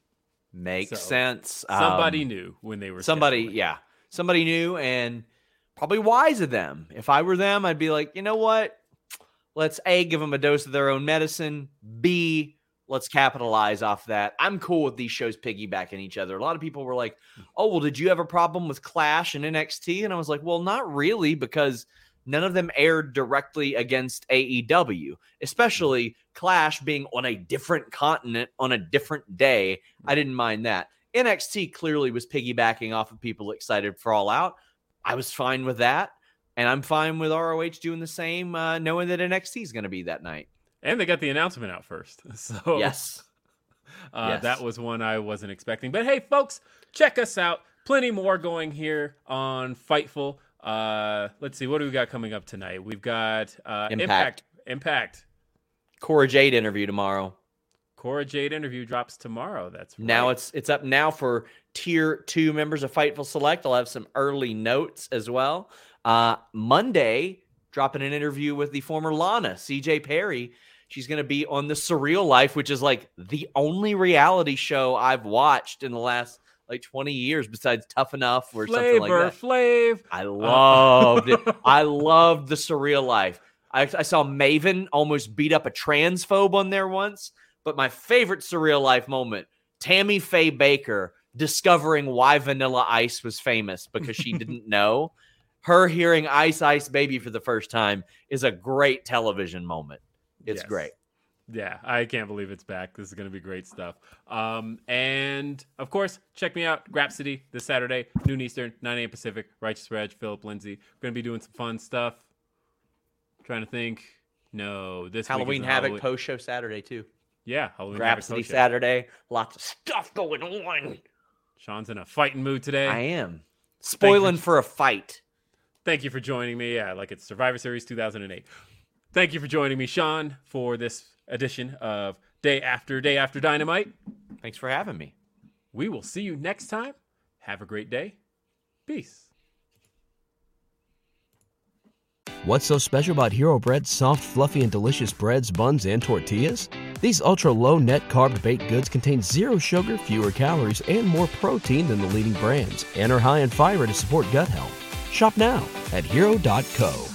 [SPEAKER 2] Makes
[SPEAKER 1] So,
[SPEAKER 2] sense.
[SPEAKER 1] Somebody
[SPEAKER 2] Um,
[SPEAKER 1] knew when they were
[SPEAKER 2] somebody
[SPEAKER 1] scheduling.
[SPEAKER 2] yeah somebody knew and probably wise of them. If I were them, I'd be like, you know what? Let's A, give them a dose of their own medicine. B, let's capitalize off that. I'm cool with these shows piggybacking each other. A lot of people were like, oh, well, did you have a problem with Clash and NXT? And I was like, well, not really, because none of them aired directly against AEW, especially Clash being on a different continent on a different day. I didn't mind that. NXT clearly was piggybacking off of people excited for All Out. I was fine with that. And I'm fine with ROH doing the same, uh, knowing that NXT is going to be that night.
[SPEAKER 1] And they got the announcement out first. *laughs* So
[SPEAKER 2] Yes. *laughs*
[SPEAKER 1] Uh,
[SPEAKER 2] Yes.
[SPEAKER 1] That was one I wasn't expecting. But hey, folks, check us out. Plenty more going here on Fightful. Uh, let's see, what do we got coming up tonight? We've got uh,
[SPEAKER 2] Impact.
[SPEAKER 1] Impact. Impact.
[SPEAKER 2] Cora Jade interview tomorrow.
[SPEAKER 1] Cora Jade interview drops tomorrow. That's right.
[SPEAKER 2] Now it's it's up now for tier two members of Fightful Select. I'll have some early notes as well. Uh, Monday, dropping an interview with the former Lana, CJ Perry. She's going to be on the Surreal Life, which is like the only reality show I've watched in the last like 20 years besides Tough Enough or something like
[SPEAKER 1] Flavor
[SPEAKER 2] that.
[SPEAKER 1] Flav.
[SPEAKER 2] I uh, loved it. *laughs* I loved the surreal life. I, I saw Maven almost beat up a transphobe on there once, but my favorite surreal life moment Tammy Faye Bakker discovering why Vanilla Ice was famous because she didn't *laughs* know. Her hearing Ice Ice Baby for the first time is a great television moment. It's
[SPEAKER 1] Yes.
[SPEAKER 2] great.
[SPEAKER 1] Yeah, I can't believe it's back. This is going to be great stuff. Um, and of course, check me out, Grapsody, this Saturday, noon Eastern, 9 a.m. Pacific. Righteous Reg, Philip Lindsay. We're going to be doing some fun stuff. trying to think. No, this
[SPEAKER 2] Halloween Havoc
[SPEAKER 1] Halloween-
[SPEAKER 2] post show Saturday too.
[SPEAKER 1] Yeah, Halloween Havoc
[SPEAKER 2] Grapsody
[SPEAKER 1] post show.
[SPEAKER 2] Saturday. Lots of stuff going on.
[SPEAKER 1] Sean's in a fighting mood today.
[SPEAKER 2] I am spoiling for a fight.
[SPEAKER 1] Thank you for joining me. Yeah, like it's Survivor Series 2008. Thank you for joining me, Sean, for this edition of Day After Day After Dynamite.
[SPEAKER 2] Thanks for having me.
[SPEAKER 1] We will see you next time. Have a great day. Peace.
[SPEAKER 6] What's so special about Hero Bread's soft, fluffy, and delicious breads, buns, and tortillas? These ultra low net carb baked goods contain zero sugar, fewer calories, and more protein than the leading brands, and are high in fiber to support gut health. Shop now at hero.co.